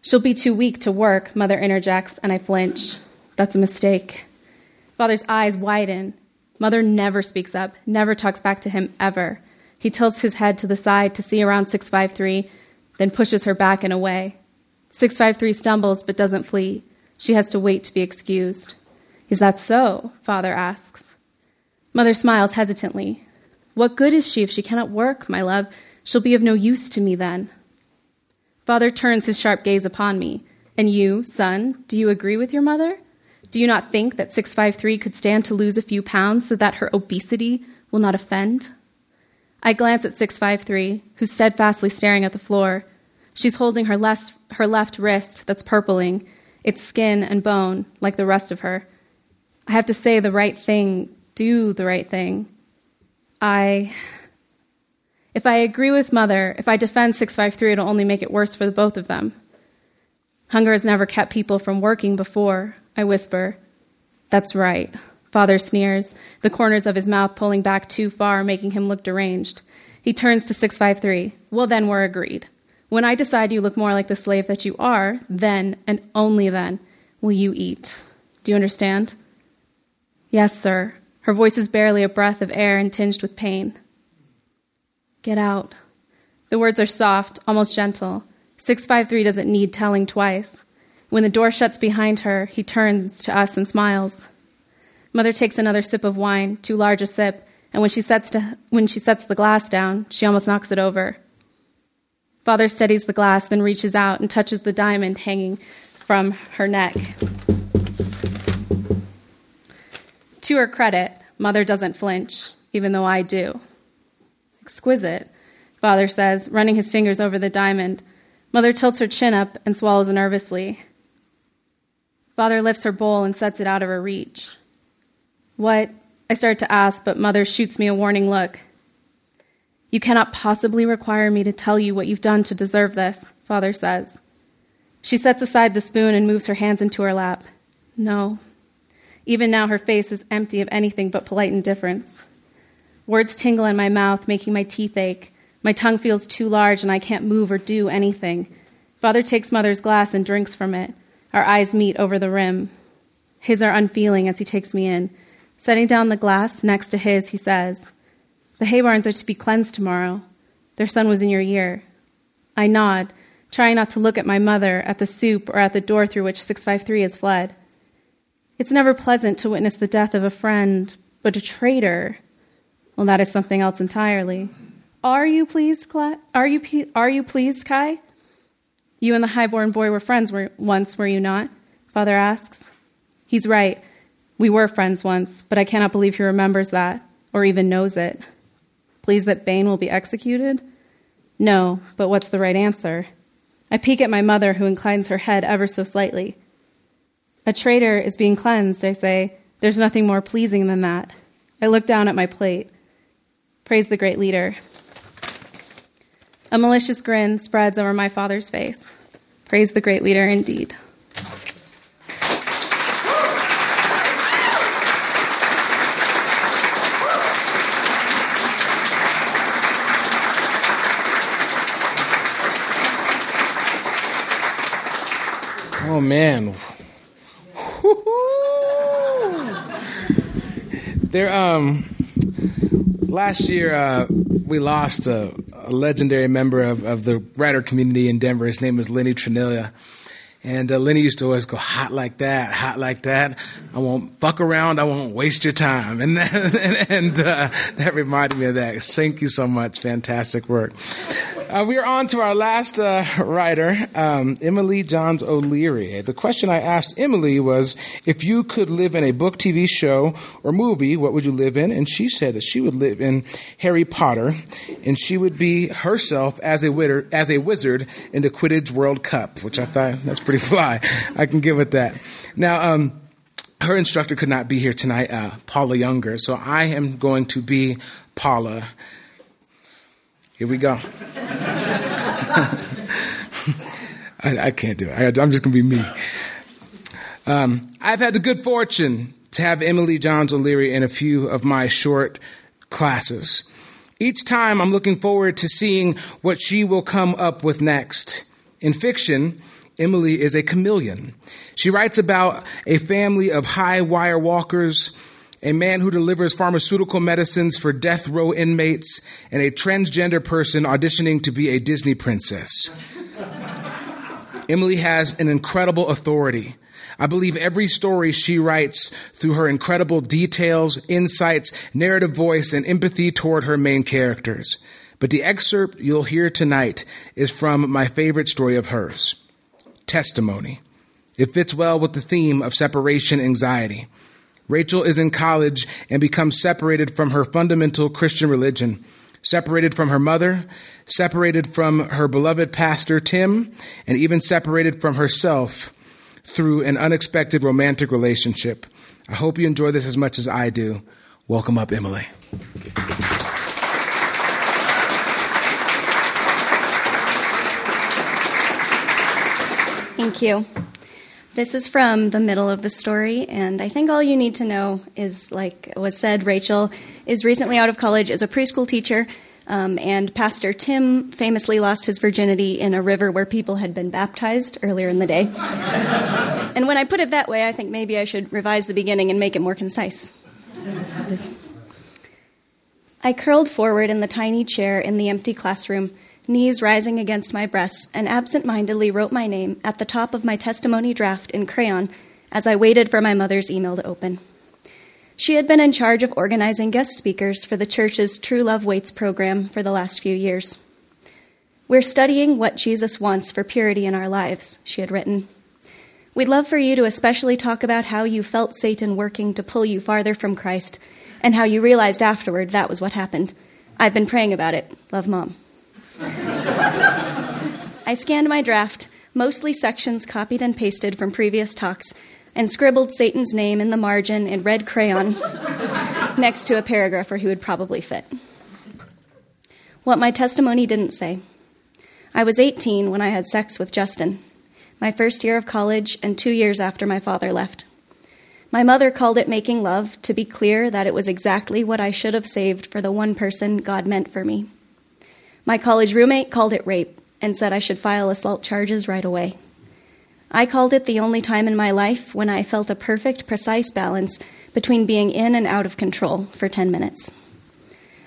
She'll be too weak to work, Mother interjects, and I flinch. That's a mistake. Father's eyes widen. Mother never speaks up, never talks back to him, ever. He tilts his head to the side to see around 653, then pushes her back and away. 653 stumbles but doesn't flee. She has to wait to be excused. Is that so? Father asks. Mother smiles hesitantly. What good is she if she cannot work, my love? She'll be of no use to me then. Father turns his sharp gaze upon me. And you, son, do you agree with your mother? Do you not think that 653 could stand to lose a few pounds so that her obesity will not offend? I glance at 653, who's steadfastly staring at the floor. She's holding her, left, her left wrist that's purpling, its skin and bone, like the rest of her. I have to say the right thing, do the right thing. I. If I agree with Mother, if I defend 653, it'll only make it worse for the both of them. Hunger has never kept people from working before, I whisper. That's right. Father sneers, the corners of his mouth pulling back too far, making him look deranged. He turns to 653. Well, then we're agreed. When I decide you look more like the slave that you are, then, and only then, will you eat. Do you understand? Yes, sir. Her voice is barely a breath of air and tinged with pain. Get out. The words are soft, almost gentle. 653 doesn't need telling twice. When the door shuts behind her, he turns to us and smiles. Mother takes another sip of wine, too large a sip, and when she sets, to, when she sets the glass down, she almost knocks it over. Father steadies the glass, then reaches out and touches the diamond hanging from her neck. To her credit, Mother doesn't flinch, even though I do. Exquisite, Father says, running his fingers over the diamond. Mother tilts her chin up and swallows nervously. Father lifts her bowl and sets it out of her reach. What? I start to ask, but Mother shoots me a warning look. You cannot possibly require me to tell you what you've done to deserve this, Father says. She sets aside the spoon and moves her hands into her lap. No. Even now, her face is empty of anything but polite indifference. Words tingle in my mouth, making my teeth ache. My tongue feels too large, and I can't move or do anything. Father takes Mother's glass and drinks from it. Our eyes meet over the rim. His are unfeeling as he takes me in. Setting down the glass next to his, he says, The hay barns are to be cleansed tomorrow. Their son was in your year. I nod, trying not to look at my mother, at the soup, or at the door through which 653 has fled. It's never pleasant to witness the death of a friend, but a traitor, well, that is something else entirely. Are you pleased, Cla- are you, are you pleased, Kai? You and the highborn boy were friends once, were you not? Father asks. He's right. We were friends once, but I cannot believe he remembers that, or even knows it. Pleased that Bane will be executed? No, but what's the right answer? I peek at my mother, who inclines her head ever so slightly. A traitor is being cleansed, I say. There's nothing more pleasing than that. I look down at my plate. Praise the great leader. A malicious grin spreads over my father's face. Praise the great leader indeed. Oh man. There um last year uh, we lost a, a legendary member of, of, the writer community in Denver. His name was Lenny Chernila. And uh, Lenny used to always go hot like that, hot like that. I won't fuck around. I won't waste your time. And and, and uh, that reminded me of that. Thank you so much. Fantastic work. Uh, we are on to our last uh, writer, um, Emily Johns O'Leary. The question I asked Emily was if you could live in a book, TV show, or movie, what would you live in? And she said that she would live in Harry Potter, and she would be herself as a, witter, as a wizard in the Quidditch World Cup, which I thought that's pretty fly. I can give it that. Now, um, her instructor could not be here tonight, uh, Paula Younger, so I am going to be Paula. Here we go. I, I, can't do it. I, am just going to be me. Um, I've had the good fortune to have Emily Johns O'Leary in a few of my short classes. Each time I'm looking forward to seeing what she will come up with next. In fiction, Emily is a chameleon. She writes about a family of high wire walkers a man who delivers pharmaceutical medicines for death row inmates, and a transgender person auditioning to be a Disney princess. Emily has an incredible authority. I believe every story she writes through her incredible details, insights, narrative voice, and empathy toward her main characters. But the excerpt you'll hear tonight is from my favorite story of hers Testimony. It fits well with the theme of separation anxiety. Rachel is in college and becomes separated from her fundamental Christian religion, separated from her mother, separated from her beloved pastor Tim, and even separated from herself through an unexpected romantic relationship. I hope you enjoy this as much as I do. Welcome up, Emily. Thank you. This is from the middle of the story, and I think all you need to know is, like was said, Rachel is recently out of college as a preschool teacher, um, and Pastor Tim famously lost his virginity in a river where people had been baptized earlier in the day. and when I put it that way, I think maybe I should revise the beginning and make it more concise. I curled forward in the tiny chair in the empty classroom knees rising against my breasts, and absent mindedly wrote my name at the top of my testimony draft in crayon as I waited for my mother's email to open. She had been in charge of organizing guest speakers for the church's True Love Waits program for the last few years. We're studying what Jesus wants for purity in our lives, she had written. We'd love for you to especially talk about how you felt Satan working to pull you farther from Christ and how you realized afterward that was what happened. I've been praying about it. Love, Mom. I scanned my draft, mostly sections copied and pasted from previous talks, and scribbled Satan's name in the margin in red crayon next to a paragraph where he would probably fit. What my testimony didn't say. I was 18 when I had sex with Justin, my first year of college and two years after my father left. My mother called it making love to be clear that it was exactly what I should have saved for the one person God meant for me. My college roommate called it rape and said I should file assault charges right away. I called it the only time in my life when I felt a perfect, precise balance between being in and out of control for 10 minutes.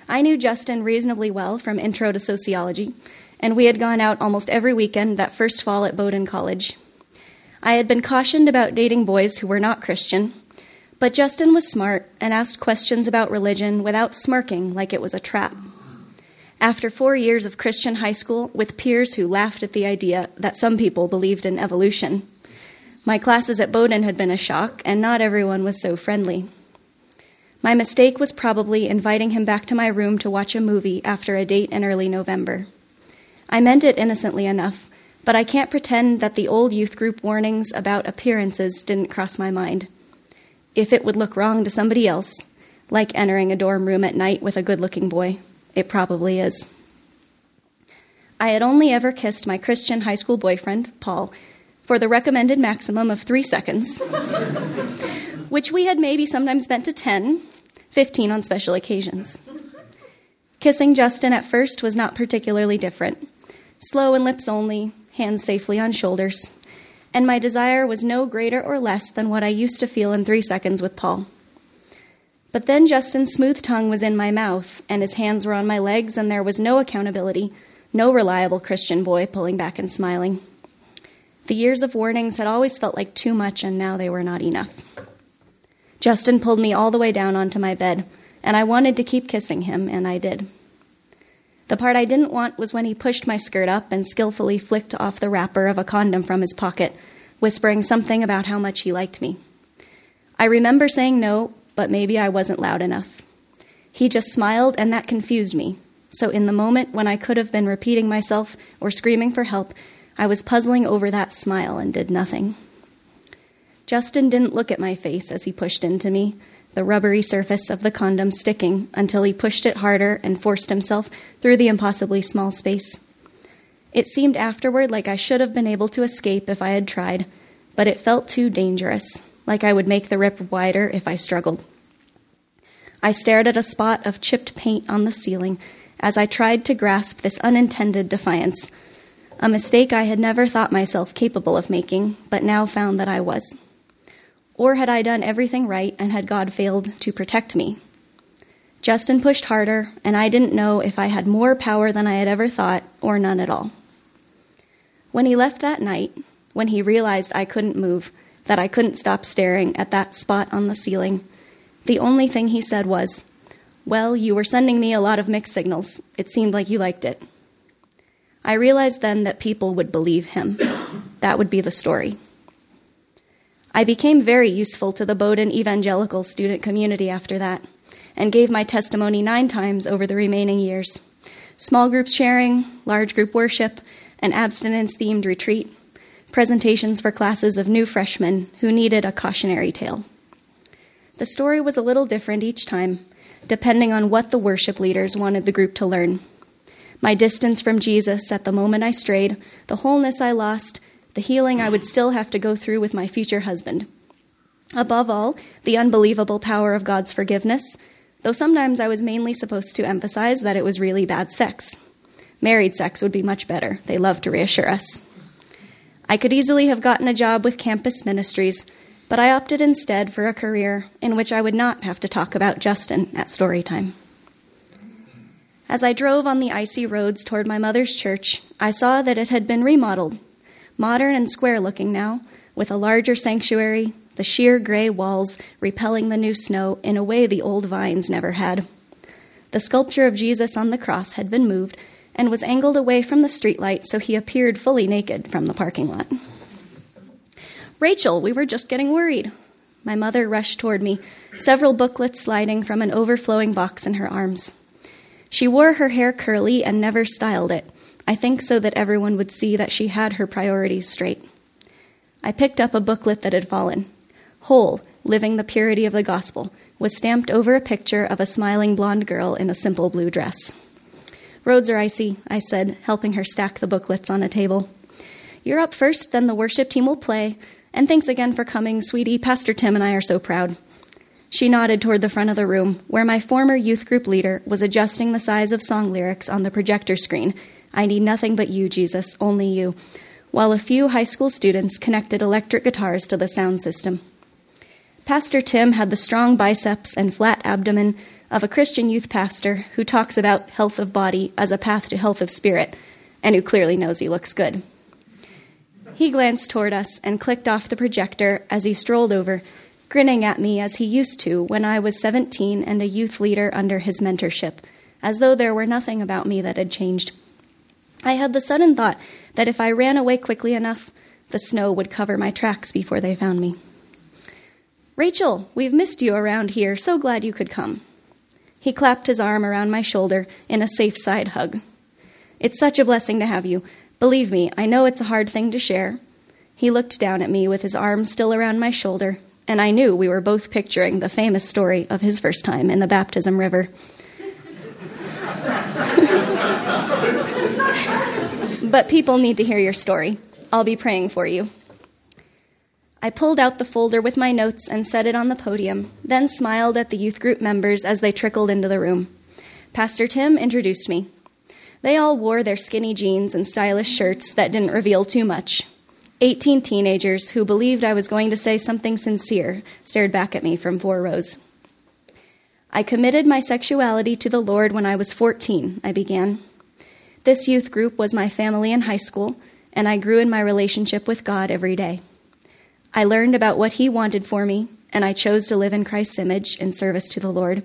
I knew Justin reasonably well from Intro to Sociology, and we had gone out almost every weekend that first fall at Bowdoin College. I had been cautioned about dating boys who were not Christian, but Justin was smart and asked questions about religion without smirking like it was a trap. After four years of Christian high school with peers who laughed at the idea that some people believed in evolution, my classes at Bowdoin had been a shock, and not everyone was so friendly. My mistake was probably inviting him back to my room to watch a movie after a date in early November. I meant it innocently enough, but I can't pretend that the old youth group warnings about appearances didn't cross my mind. If it would look wrong to somebody else, like entering a dorm room at night with a good looking boy, it probably is. I had only ever kissed my Christian high school boyfriend, Paul, for the recommended maximum of three seconds, which we had maybe sometimes bent to 10, 15 on special occasions. Kissing Justin at first was not particularly different slow and lips only, hands safely on shoulders, and my desire was no greater or less than what I used to feel in three seconds with Paul. But then Justin's smooth tongue was in my mouth, and his hands were on my legs, and there was no accountability, no reliable Christian boy pulling back and smiling. The years of warnings had always felt like too much, and now they were not enough. Justin pulled me all the way down onto my bed, and I wanted to keep kissing him, and I did. The part I didn't want was when he pushed my skirt up and skillfully flicked off the wrapper of a condom from his pocket, whispering something about how much he liked me. I remember saying no, but maybe I wasn't loud enough. He just smiled, and that confused me. So, in the moment when I could have been repeating myself or screaming for help, I was puzzling over that smile and did nothing. Justin didn't look at my face as he pushed into me, the rubbery surface of the condom sticking until he pushed it harder and forced himself through the impossibly small space. It seemed afterward like I should have been able to escape if I had tried, but it felt too dangerous, like I would make the rip wider if I struggled. I stared at a spot of chipped paint on the ceiling as I tried to grasp this unintended defiance, a mistake I had never thought myself capable of making, but now found that I was. Or had I done everything right and had God failed to protect me? Justin pushed harder, and I didn't know if I had more power than I had ever thought or none at all. When he left that night, when he realized I couldn't move, that I couldn't stop staring at that spot on the ceiling, the only thing he said was, Well, you were sending me a lot of mixed signals. It seemed like you liked it. I realized then that people would believe him. that would be the story. I became very useful to the Bowdoin evangelical student community after that, and gave my testimony nine times over the remaining years small group sharing, large group worship, an abstinence themed retreat, presentations for classes of new freshmen who needed a cautionary tale. The story was a little different each time, depending on what the worship leaders wanted the group to learn. My distance from Jesus at the moment I strayed, the wholeness I lost, the healing I would still have to go through with my future husband. Above all, the unbelievable power of God's forgiveness, though sometimes I was mainly supposed to emphasize that it was really bad sex. Married sex would be much better. They love to reassure us. I could easily have gotten a job with campus ministries, but I opted instead for a career in which I would not have to talk about Justin at story time. As I drove on the icy roads toward my mother's church, I saw that it had been remodeled modern and square looking now, with a larger sanctuary, the sheer gray walls repelling the new snow in a way the old vines never had. The sculpture of Jesus on the cross had been moved and was angled away from the streetlight so he appeared fully naked from the parking lot. Rachel, we were just getting worried. My mother rushed toward me, several booklets sliding from an overflowing box in her arms. She wore her hair curly and never styled it, I think so that everyone would see that she had her priorities straight. I picked up a booklet that had fallen. Whole, Living the Purity of the Gospel, was stamped over a picture of a smiling blonde girl in a simple blue dress. Roads are icy, I said, helping her stack the booklets on a table. You're up first, then the worship team will play. And thanks again for coming, sweetie. Pastor Tim and I are so proud. She nodded toward the front of the room, where my former youth group leader was adjusting the size of song lyrics on the projector screen I need nothing but you, Jesus, only you, while a few high school students connected electric guitars to the sound system. Pastor Tim had the strong biceps and flat abdomen of a Christian youth pastor who talks about health of body as a path to health of spirit, and who clearly knows he looks good. He glanced toward us and clicked off the projector as he strolled over, grinning at me as he used to when I was 17 and a youth leader under his mentorship, as though there were nothing about me that had changed. I had the sudden thought that if I ran away quickly enough, the snow would cover my tracks before they found me. Rachel, we've missed you around here. So glad you could come. He clapped his arm around my shoulder in a safe side hug. It's such a blessing to have you. Believe me, I know it's a hard thing to share. He looked down at me with his arm still around my shoulder, and I knew we were both picturing the famous story of his first time in the baptism river. but people need to hear your story. I'll be praying for you. I pulled out the folder with my notes and set it on the podium, then smiled at the youth group members as they trickled into the room. Pastor Tim introduced me. They all wore their skinny jeans and stylish shirts that didn't reveal too much. Eighteen teenagers who believed I was going to say something sincere stared back at me from four rows. I committed my sexuality to the Lord when I was 14, I began. This youth group was my family in high school, and I grew in my relationship with God every day. I learned about what He wanted for me, and I chose to live in Christ's image in service to the Lord.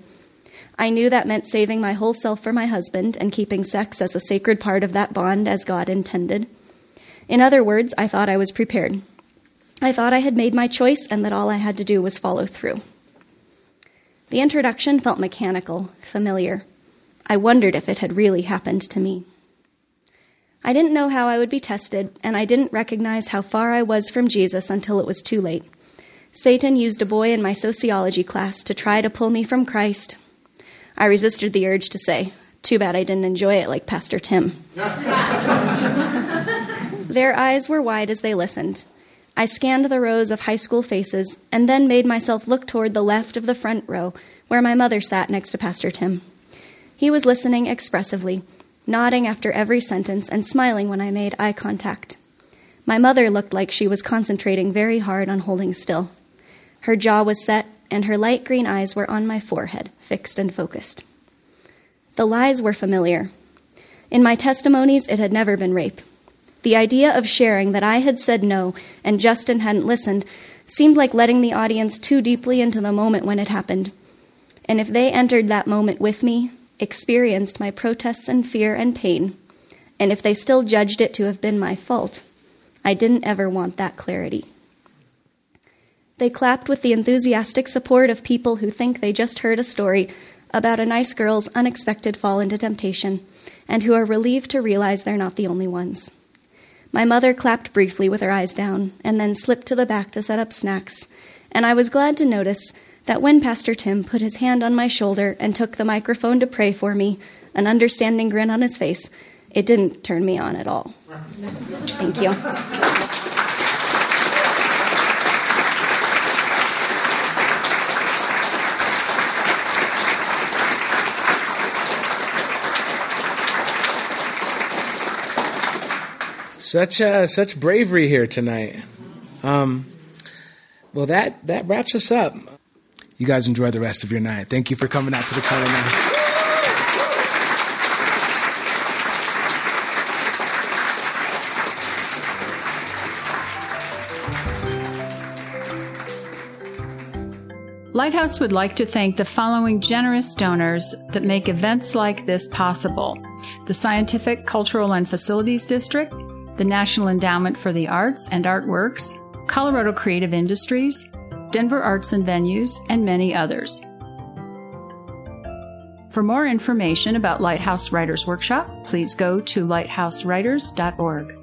I knew that meant saving my whole self for my husband and keeping sex as a sacred part of that bond as God intended. In other words, I thought I was prepared. I thought I had made my choice and that all I had to do was follow through. The introduction felt mechanical, familiar. I wondered if it had really happened to me. I didn't know how I would be tested, and I didn't recognize how far I was from Jesus until it was too late. Satan used a boy in my sociology class to try to pull me from Christ. I resisted the urge to say, Too bad I didn't enjoy it like Pastor Tim. Their eyes were wide as they listened. I scanned the rows of high school faces and then made myself look toward the left of the front row, where my mother sat next to Pastor Tim. He was listening expressively nodding after every sentence and smiling when I made eye contact. My mother looked like she was concentrating very hard on holding still. Her jaw was set, and her light green eyes were on my forehead, fixed and focused. The lies were familiar. In my testimonies, it had never been rape. The idea of sharing that I had said no and Justin hadn't listened seemed like letting the audience too deeply into the moment when it happened. And if they entered that moment with me, experienced my protests and fear and pain, and if they still judged it to have been my fault, I didn't ever want that clarity. They clapped with the enthusiastic support of people who think they just heard a story about a nice girl's unexpected fall into temptation and who are relieved to realize they're not the only ones. My mother clapped briefly with her eyes down and then slipped to the back to set up snacks, and I was glad to notice that when Pastor Tim put his hand on my shoulder and took the microphone to pray for me, an understanding grin on his face, it didn't turn me on at all. Thank you. Such uh, such bravery here tonight. Um, well, that that wraps us up. You guys enjoy the rest of your night. Thank you for coming out to the color night. Lighthouse would like to thank the following generous donors that make events like this possible the Scientific, Cultural, and Facilities District, the National Endowment for the Arts and Artworks, Colorado Creative Industries, Denver Arts and Venues, and many others. For more information about Lighthouse Writers Workshop, please go to lighthousewriters.org.